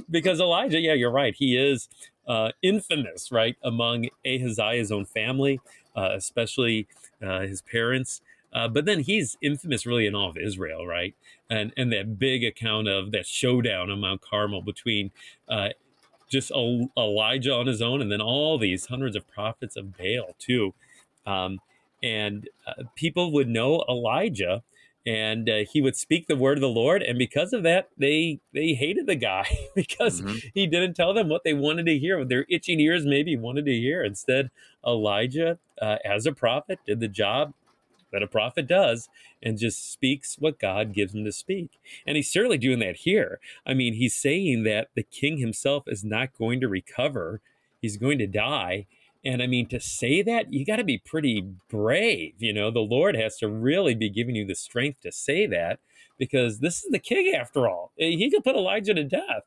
Because Elijah, yeah, you're right. He is uh, infamous, right, among Ahaziah's own family, uh, especially uh, his parents. Uh, but then he's infamous, really, in all of Israel, right? And and that big account of that showdown on Mount Carmel between uh, just Elijah on his own, and then all these hundreds of prophets of Baal too. Um, and uh, people would know Elijah and uh, he would speak the word of the Lord, and because of that, they they hated the guy because mm-hmm. he didn't tell them what they wanted to hear, their itching ears maybe wanted to hear. Instead, Elijah, uh, as a prophet, did the job that a prophet does and just speaks what God gives him to speak. And he's certainly doing that here. I mean, he's saying that the king himself is not going to recover; he's going to die, and I mean, to say that, you got to be pretty brave. You know, the Lord has to really be giving you the strength to say that because this is the king after all. Eh, he could put Elijah to death.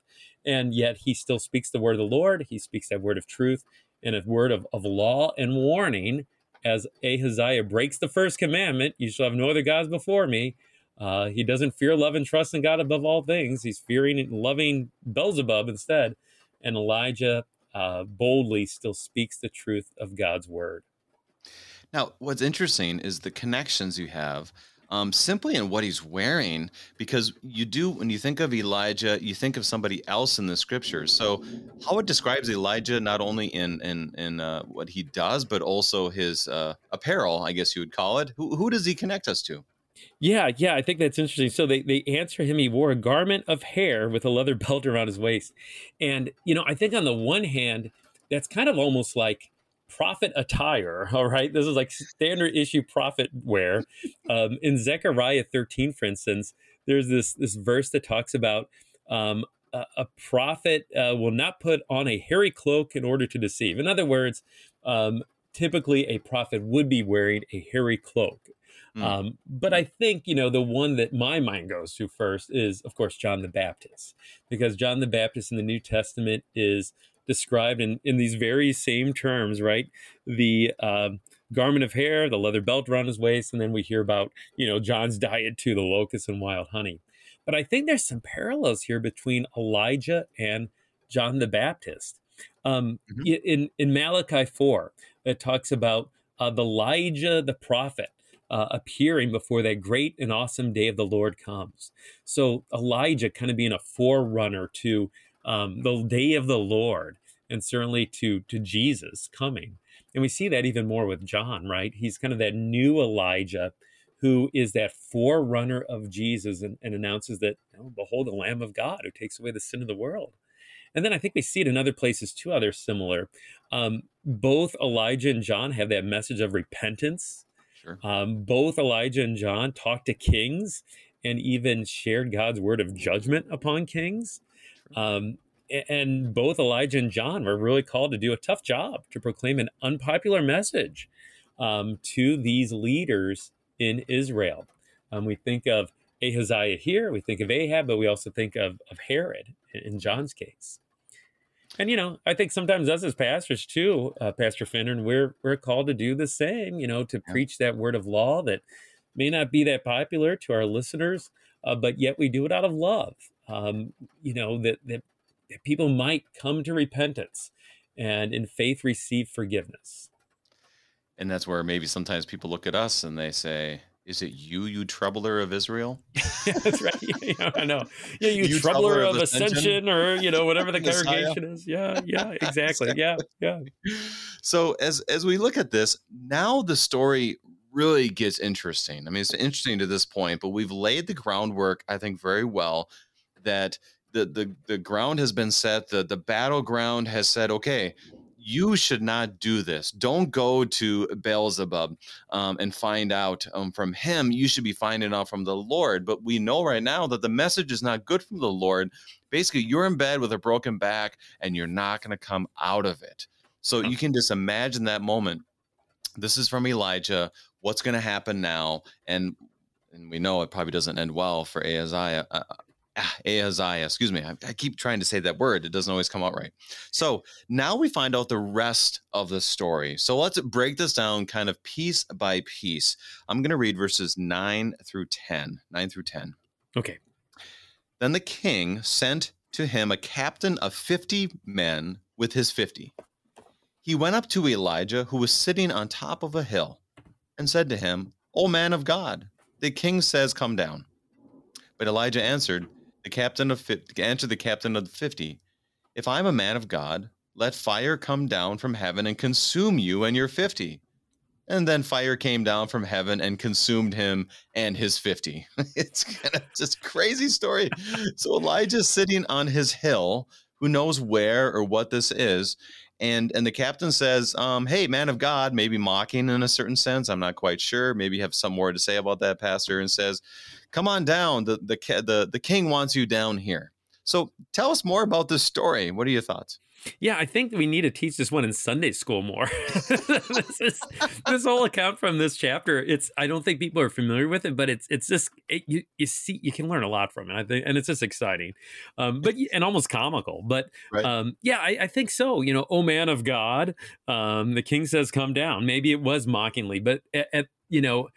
And yet he still speaks the word of the Lord. He speaks that word of truth and a word of, of law and warning as Ahaziah breaks the first commandment you shall have no other gods before me. Uh, he doesn't fear, love, and trust in God above all things. He's fearing and loving Beelzebub instead. And Elijah uh, boldly still speaks the truth of God's word. Now, what's interesting is the connections you have um, simply in what he's wearing, because you do, when you think of Elijah, you think of somebody else in the scriptures. So, how it describes Elijah, not only in in, in uh, what he does, but also his uh, apparel, I guess you would call it. Who, who does he connect us to? Yeah, yeah, I think that's interesting. So they, they answer him, he wore a garment of hair with a leather belt around his waist. And, you know, I think on the one hand, that's kind of almost like prophet attire. All right. This is like standard issue prophet wear. Um, in Zechariah 13, for instance, there's this, this verse that talks about um, a, a, prophet uh, will not put on a hairy cloak in order to deceive. In other words, um, typically a prophet would be wearing a hairy cloak. Mm. Um, but I think, you know, the one that my mind goes to first is, of course, John the Baptist, because John the Baptist in the New Testament is described in, in these very same terms, right? The uh, garment of hair, the leather belt around his waist, and then we hear about, you know, John's diet to the locusts and wild honey. But I think there's some parallels here between Elijah and John the Baptist. Um, mm-hmm. in, in Malachi 4, it talks about uh, the Elijah the prophet uh, appearing before that great and awesome day of the Lord comes. So Elijah kind of being a forerunner to um, the day of the Lord and certainly to to Jesus coming. And we see that even more with John, right? He's kind of that new Elijah who is that forerunner of Jesus and, and announces that, behold, the Lamb of God who takes away the sin of the world. And then I think we see it in other places too, other similar. Um, both Elijah and John have that message of repentance Sure. Um, both Elijah and John talk to kings and even shared God's word of judgment upon kings. Um, and both Elijah and John were really called to do a tough job to proclaim an unpopular message um, to these leaders in Israel. Um, we think of Ahaziah here, we think of Ahab, but we also think of, of Herod in John's case. And you know, I think sometimes us as pastors too, uh, Pastor Finnern, we're we're called to do the same. You know, to yeah. preach that word of law that may not be that popular to our listeners, uh, but yet we do it out of love. Um, you know that, that people might come to repentance and in faith receive forgiveness. And that's where maybe sometimes people look at us and they say, is it you, you troubler of Israel? yeah, that's right. Yeah, I know. Yeah, you, you troubler, troubler of, of ascension, ascension, or you know whatever the congregation is. Yeah, yeah, exactly. Yeah, yeah. So as as we look at this now, the story really gets interesting. I mean, it's interesting to this point, but we've laid the groundwork, I think, very well. That the the the ground has been set. The the battleground has said, okay, you should not do this. Don't go to Beelzebub um, and find out um, from him. You should be finding out from the Lord. But we know right now that the message is not good from the Lord. Basically, you're in bed with a broken back and you're not going to come out of it. So you can just imagine that moment. This is from Elijah. What's going to happen now? And and we know it probably doesn't end well for Ahaziah. Uh, Ahaziah, excuse me. I, I, keep trying to say that word. It doesn't always come out right. So now we find out the rest of the story. So let's break this down kind of piece by piece. I'm going to read verses 9 through 10. 9 through 10. Okay. Then the king sent to him a captain of 50 men with his 50. He went up to Elijah, who was sitting on top of a hill, and said to him, O man of God, the king says, Come down. But Elijah answered, the captain of answered the captain of the fifty, If I am a man of God, let fire come down from heaven and consume you and your fifty. And then fire came down from heaven and consumed him and his 50. it's kind of just crazy story. so Elijah's sitting on his hill, who knows where or what this is. And and the captain says, um, hey, man of God, maybe mocking in a certain sense. I'm not quite sure. Maybe you have some more to say about that, Pastor, and says, Come on down. The the the, the king wants you down here. So tell us more about this story. What are your thoughts? Yeah, I think we need to teach this one in Sunday school more. this, is, this whole account from this chapter, it's I don't think people are familiar with it, but it's it's just it, you you see you can learn a lot from it. I think, and it's just exciting, um, but and almost comical. But right. um, yeah, I, I, think so. You know, oh man of God, um, the king says, "Come down." Maybe it was mockingly, but at, at you know,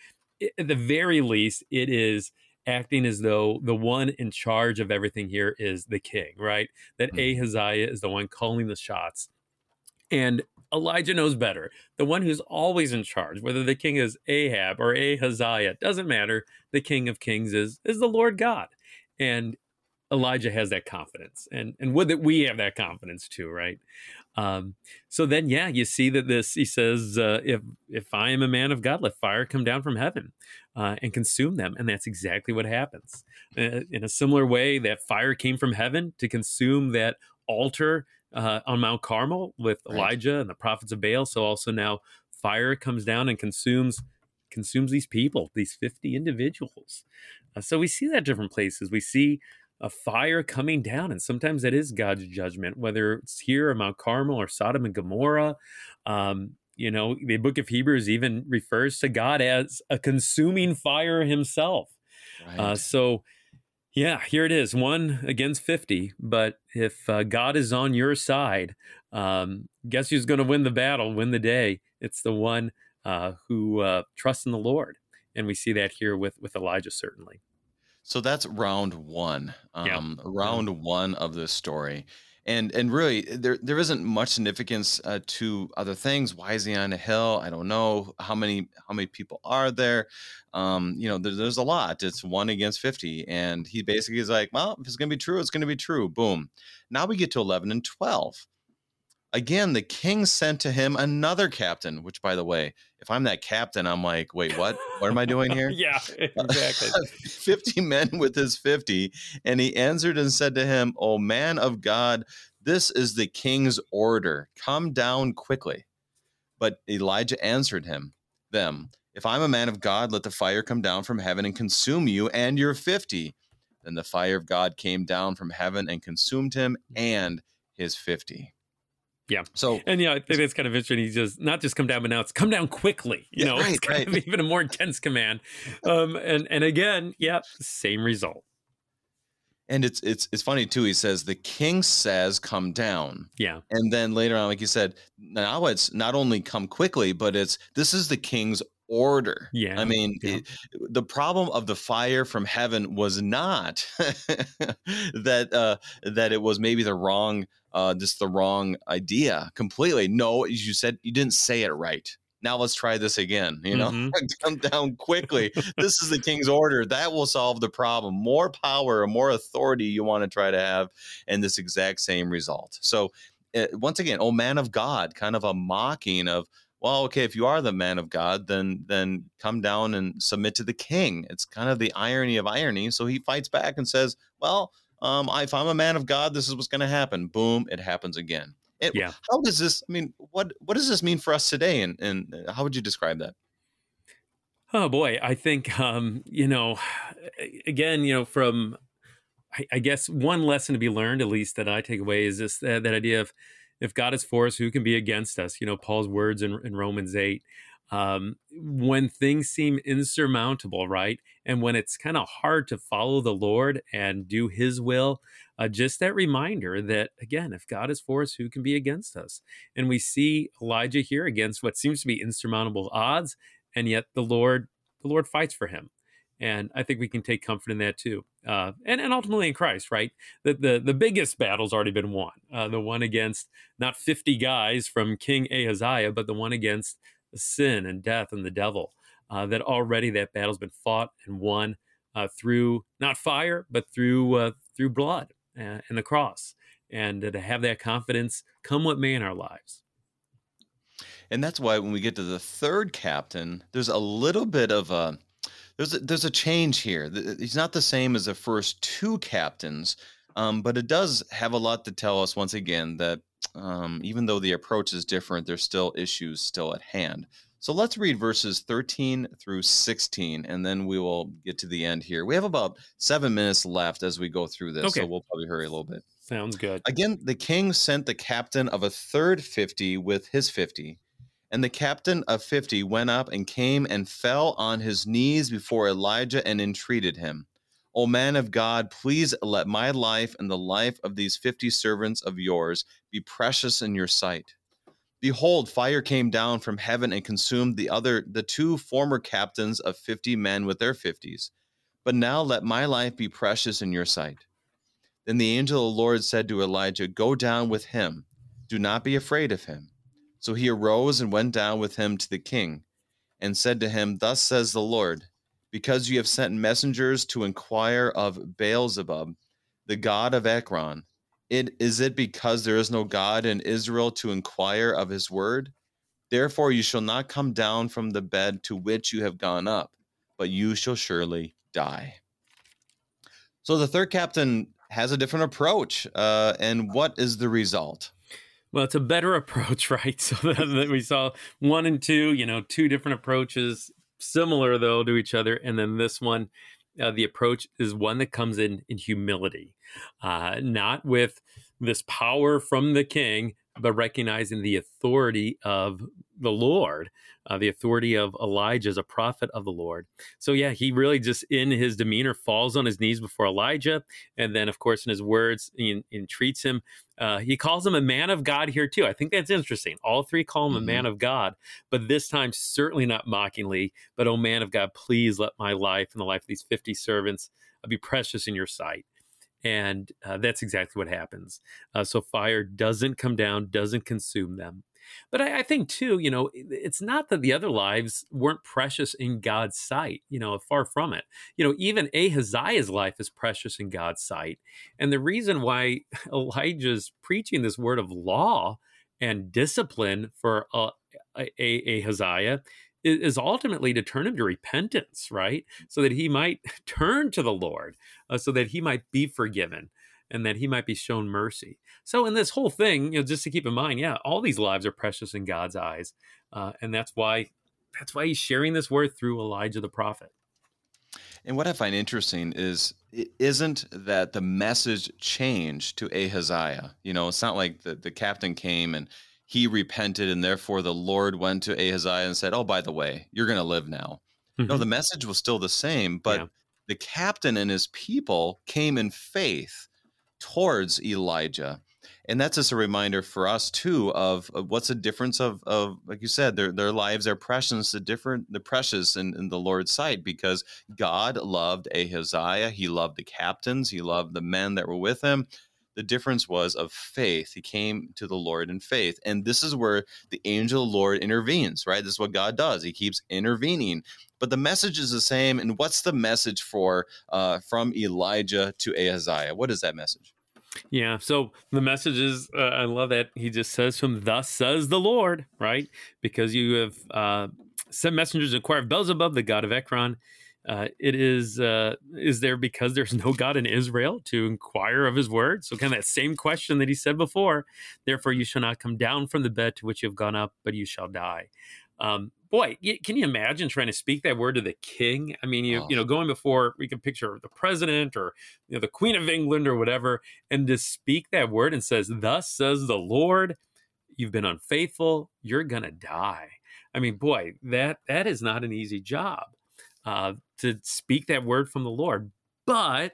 at the very least, it is acting as though the one in charge of everything here is the king, right? That mm-hmm. Ahaziah is the one calling the shots. And Elijah knows better. The one who's always in charge, whether the king is Ahab or Ahaziah, doesn't matter. The king of kings is is the Lord God. And Elijah has that confidence. And and would that we have that confidence too, right? Um, so then, yeah, you see that this, he says, uh, if, if I am a man of God, let fire come down from heaven uh, and consume them. And that's exactly what happens. Uh, in a similar way, that fire came from heaven to consume that altar uh, on Mount Carmel with right. Elijah and the prophets of Baal. So also now fire comes down and consumes consumes these people, these 50 individuals. Uh, so we see that different places. We see a fire coming down. And sometimes that is God's judgment, whether it's here or Mount Carmel or Sodom and Gomorrah. Um, you know, the book of Hebrews even refers to God as a consuming fire himself. Uh, right. Uh, so, yeah, here it is one against 50. But if uh, God is on your side, um, guess who's going to win the battle, win the day? It's the one uh, who uh, trusts in the Lord. And we see that here with, with Elijah, certainly. So that's round one. Um, round one of this story. And and really there there isn't much significance uh, to other things. Why is he on a hill? I don't know. How many how many people are there? Um, you know, there, there's a lot. It's one against 50. And he basically is like, well, if it's gonna be true, it's gonna be true. Boom. Now we get to 11 and 12. Again, the king sent to him another captain, which, by the way, if I'm that captain, I'm like, wait, what? What am I doing here? yeah, uh, exactly. 50 men with his 50. And he answered and said to him, O man of God, this is the king's order. Come down quickly. But Elijah answered him, them, If I'm a man of God, let the fire come down from heaven and consume you and your 50. Then the fire of God came down from heaven and consumed him and his 50. Yeah. So and yeah, I think it's kind of interesting. He just not just come down, but now it's come down quickly. You yeah, know, right, it's kind right. of even a more intense command. Um, and and again, yeah, same result. And it's it's it's funny too. He says the king says, "Come down." Yeah. And then later on, like you said, now it's not only come quickly, but it's this is the king's order. Yeah. I mean, yeah. It, the problem of the fire from heaven was not that uh, that it was maybe the wrong uh, just the wrong idea completely. No, as you said, you didn't say it right. Now let's try this again. You know, mm-hmm. come down quickly. this is the king's order. That will solve the problem. More power, more authority you want to try to have, and this exact same result. So, uh, once again, oh man of God, kind of a mocking of well, okay, if you are the man of God, then then come down and submit to the king. It's kind of the irony of irony. So he fights back and says, well, um, if I'm a man of God, this is what's going to happen. Boom, it happens again. It, yeah. How does this? I mean, what what does this mean for us today? And and uh, how would you describe that? Oh boy, I think um, you know, again, you know, from I, I, guess one lesson to be learned, at least that I take away, is this that, that idea of if God is for us, who can be against us? You know, Paul's words in, in Romans 8. Um, when things seem insurmountable, right? And when it's kind of hard to follow the Lord and do his will, uh, just that reminder that, again, if God is for us, who can be against us? And we see Elijah here against what seems to be insurmountable odds, and yet the Lord, the Lord fights for him. And I think we can take comfort in that too. Uh, and, and ultimately in Christ, right? The, the, the biggest battle's already been won. Uh, the one against not 50 guys from King Ahaziah, but the one against sin and death and the devil. uh, that already that battle's been fought and won uh, through not fire, but through uh, through blood uh, and the cross, and to have that confidence come what may in our lives. And that's why when we get to the third captain, there's a little bit of a there's a, there's a change here. He's not the same as the first two captains, um, but it does have a lot to tell us once again that um, even though the approach is different, there's still issues still at hand. So let's read verses 13 through 16, and then we will get to the end here. We have about seven minutes left as we go through this, okay. so we'll probably hurry a little bit. Sounds good. Again, the king sent the captain of a third 50 with his 50 and the captain of fifty went up and came and fell on his knees before Elijah and entreated him, O man of God, please let my life and the life of these fifty servants of yours be precious in your sight. Behold, fire came down from heaven and consumed the other the two former captains of fifty men with their fifties. But now let my life be precious in your sight. Then the angel of the Lord said to Elijah, Go down with him. Do not be afraid of him so he arose and went down with him to the king, and said to him, Thus says the Lord, because you have sent messengers to inquire of Beelzebub, the god of Ekron, it is it because there is no God in Israel to inquire of his word? Therefore you shall not come down from the bed to which you have gone up, but you shall surely die. So the third captain has a different approach. Uh, and what is the result? Well, it's a better approach, right? So that we saw one and two, you know, two different approaches, similar though to each other, and then this one, uh, the approach is one that comes in in humility, uh, not with this power from the king, but recognizing the authority of the Lord, uh, the authority of Elijah as a prophet of the Lord. So, yeah, he really just in his demeanor falls on his knees before Elijah. And then, of course, in his words, he entreats him. Uh, he calls him a man of God here, too. I think that's interesting. All three call him mm-hmm. a man of God, but this time, certainly not mockingly, but, oh, man of God, please let my life and the life of these 50 servants be precious in your sight and uh, that's exactly what happens. Uh, so fire doesn't come down, doesn't consume them. But I, I, think too, you know, it's not that the other lives weren't precious in God's sight. You know, far from it. You know, even Ahaziah's life is precious in God's sight, and the reason why Elijah's preaching this word of law and discipline for uh, Ahaziah is ultimately to turn him to repentance, right? So that he might turn to the Lord, uh, so that he might be forgiven and that he might be shown mercy. So, in this whole thing, you know, just to keep in mind, yeah, all these lives are precious in God's eyes, uh, and that's why that's why he's sharing this word through Elijah the prophet. And what I find interesting is it isn't that the message changed to Ahaziah. You know, it's not like the, the captain came and he repented, and therefore the Lord went to Ahaziah and said, Oh, by the way, you're going to live now. Mm-hmm. No, the message was still the same, but yeah. the captain and his people came in faith towards Elijah. And that's just a reminder for us too of, of what's the difference of, of like you said, their their lives are precious, the different the precious in, in the Lord's sight because God loved Ahaziah, he loved the captains, he loved the men that were with him. The difference was of faith. He came to the Lord in faith. And this is where the angel the Lord intervenes, right? This is what God does. He keeps intervening. But the message is the same. And what's the message for uh, from Elijah to Ahaziah? What is that message? Yeah. So the message is, uh, I love that he just says from "Thus says the Lord," right? Because you have uh, sent messengers to inquire of Beelzebub, the god of Ekron. Uh, it is uh, is there because there's no God in Israel to inquire of His word? So kind of that same question that He said before. Therefore, you shall not come down from the bed to which you have gone up, but you shall die. Um, boy, can you imagine trying to speak that word to the king? I mean, you oh. you know, going before we can picture the president or you know the Queen of England or whatever, and to speak that word and says, "Thus says the Lord." You've been unfaithful. You're gonna die. I mean, boy, that that is not an easy job uh, to speak that word from the Lord. But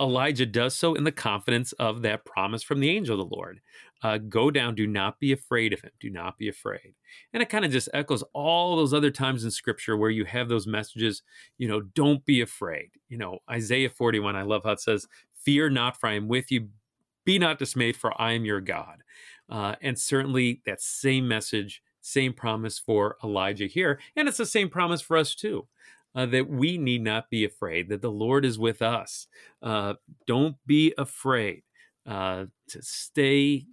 Elijah does so in the confidence of that promise from the angel of the Lord. Uh, go down, do not be afraid of him, do not be afraid. And it kind of just echoes all those other times in scripture where you have those messages, you know, don't be afraid. You know, Isaiah 41, I love how it says, Fear not, for I am with you. Be not dismayed, for I am your God. Uh, and certainly that same message Same promise for Elijah here. And it's the same promise for us too. Uh, that we need not be afraid, that the Lord is with us. Uh, don't be afraid uh, to stay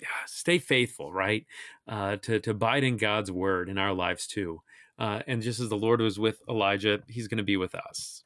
stay faithful, right? Uh, to to abide in God's word in our lives too. Uh, and just as the Lord was with Elijah, He's going to be with us.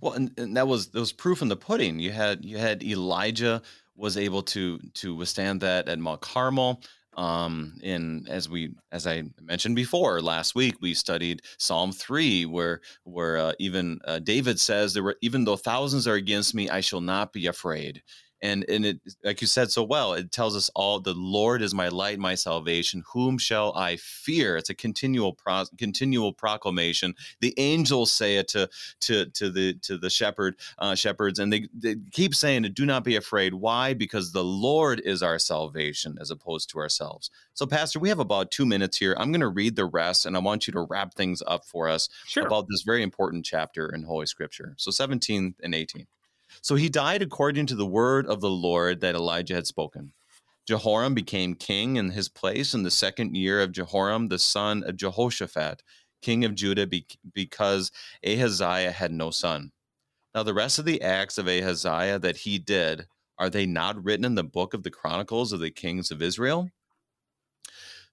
Well, and, and that was that was proof in the pudding. You had you had Elijah was able to to withstand that at Mount Carmel. Um, in as we as I mentioned before last week, we studied Psalm three, where where uh, even uh, David says there were even though thousands are against me, I shall not be afraid and and it like you said so well it tells us all the lord is my light my salvation. Whom shall i fear? It's a continual pro, continual proclamation. The angels say it to to to the to the shepherd uh, shepherds and they, they keep saying it do not be afraid. Why? Because the lord is our salvation as opposed to ourselves. So pastor we have about two minutes here. I'm going to read the rest and i want you to wrap things up for us sure. about this very important chapter in holy scripture. So 17 and 18 so he died according to the word of the Lord that Elijah had spoken. Jehoram became king in his place in the second year of Jehoram, the son of Jehoshaphat, king of Judah, because Ahaziah had no son. Now, the rest of the acts of Ahaziah that he did, are they not written in the book of the Chronicles of the kings of Israel?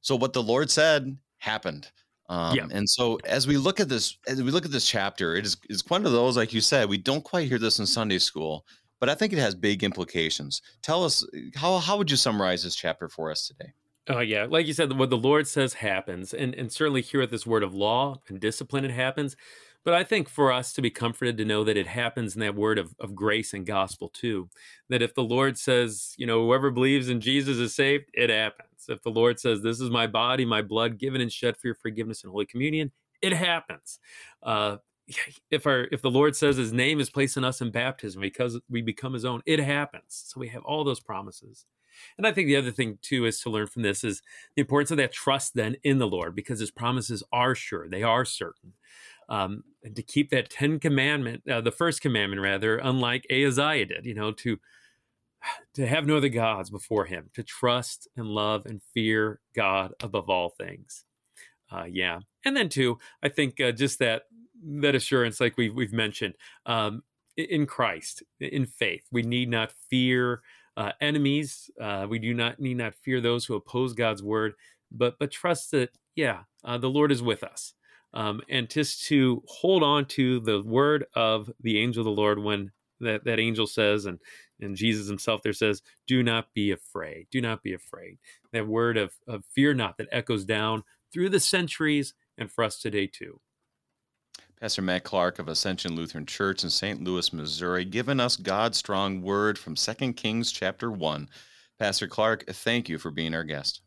So, what the Lord said happened. Um, yeah. And so, as we look at this, as we look at this chapter, it is is one of those, like you said, we don't quite hear this in Sunday school, but I think it has big implications. Tell us how how would you summarize this chapter for us today? Oh yeah, like you said, what the Lord says happens, and and certainly here at this word of law and discipline, it happens. But I think for us to be comforted to know that it happens in that word of, of grace and gospel too. That if the Lord says, you know, whoever believes in Jesus is saved, it happens. If the Lord says, this is my body, my blood given and shed for your forgiveness and Holy Communion, it happens. Uh, if our if the Lord says His name is placed in us in baptism because we become His own, it happens. So we have all those promises. And I think the other thing too is to learn from this is the importance of that trust then in the Lord because His promises are sure, they are certain um, and to keep that Ten Commandment, uh, the first commandment rather, unlike Ahaziah did, you know, to to have no other gods before Him, to trust and love and fear God above all things. Uh, yeah, and then too, I think uh, just that that assurance, like we've we've mentioned, um, in Christ, in faith, we need not fear uh, enemies. Uh, we do not need not fear those who oppose God's word, but but trust that yeah, uh, the Lord is with us um, and just to hold on to the word of the angel of the Lord when that, that angel says, and, and Jesus himself there says, Do not be afraid. Do not be afraid. That word of, of fear not that echoes down through the centuries and for us today too. Pastor Matt Clark of Ascension Lutheran Church in St. Louis, Missouri, giving us God's strong word from 2 Kings chapter 1. Pastor Clark, thank you for being our guest.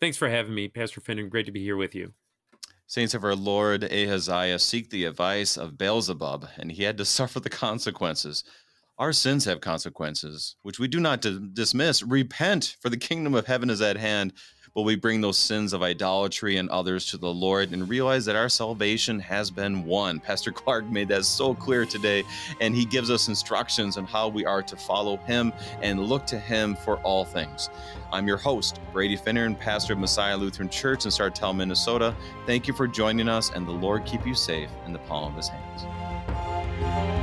Thanks for having me, Pastor Finn. Great to be here with you. Saints of our Lord Ahaziah seek the advice of Beelzebub, and he had to suffer the consequences. Our sins have consequences, which we do not dismiss. Repent, for the kingdom of heaven is at hand but we bring those sins of idolatry and others to the Lord and realize that our salvation has been won. Pastor Clark made that so clear today, and he gives us instructions on how we are to follow him and look to him for all things. I'm your host, Brady Finnern, and pastor of Messiah Lutheran Church in Sartell, Minnesota. Thank you for joining us, and the Lord keep you safe in the palm of his hands.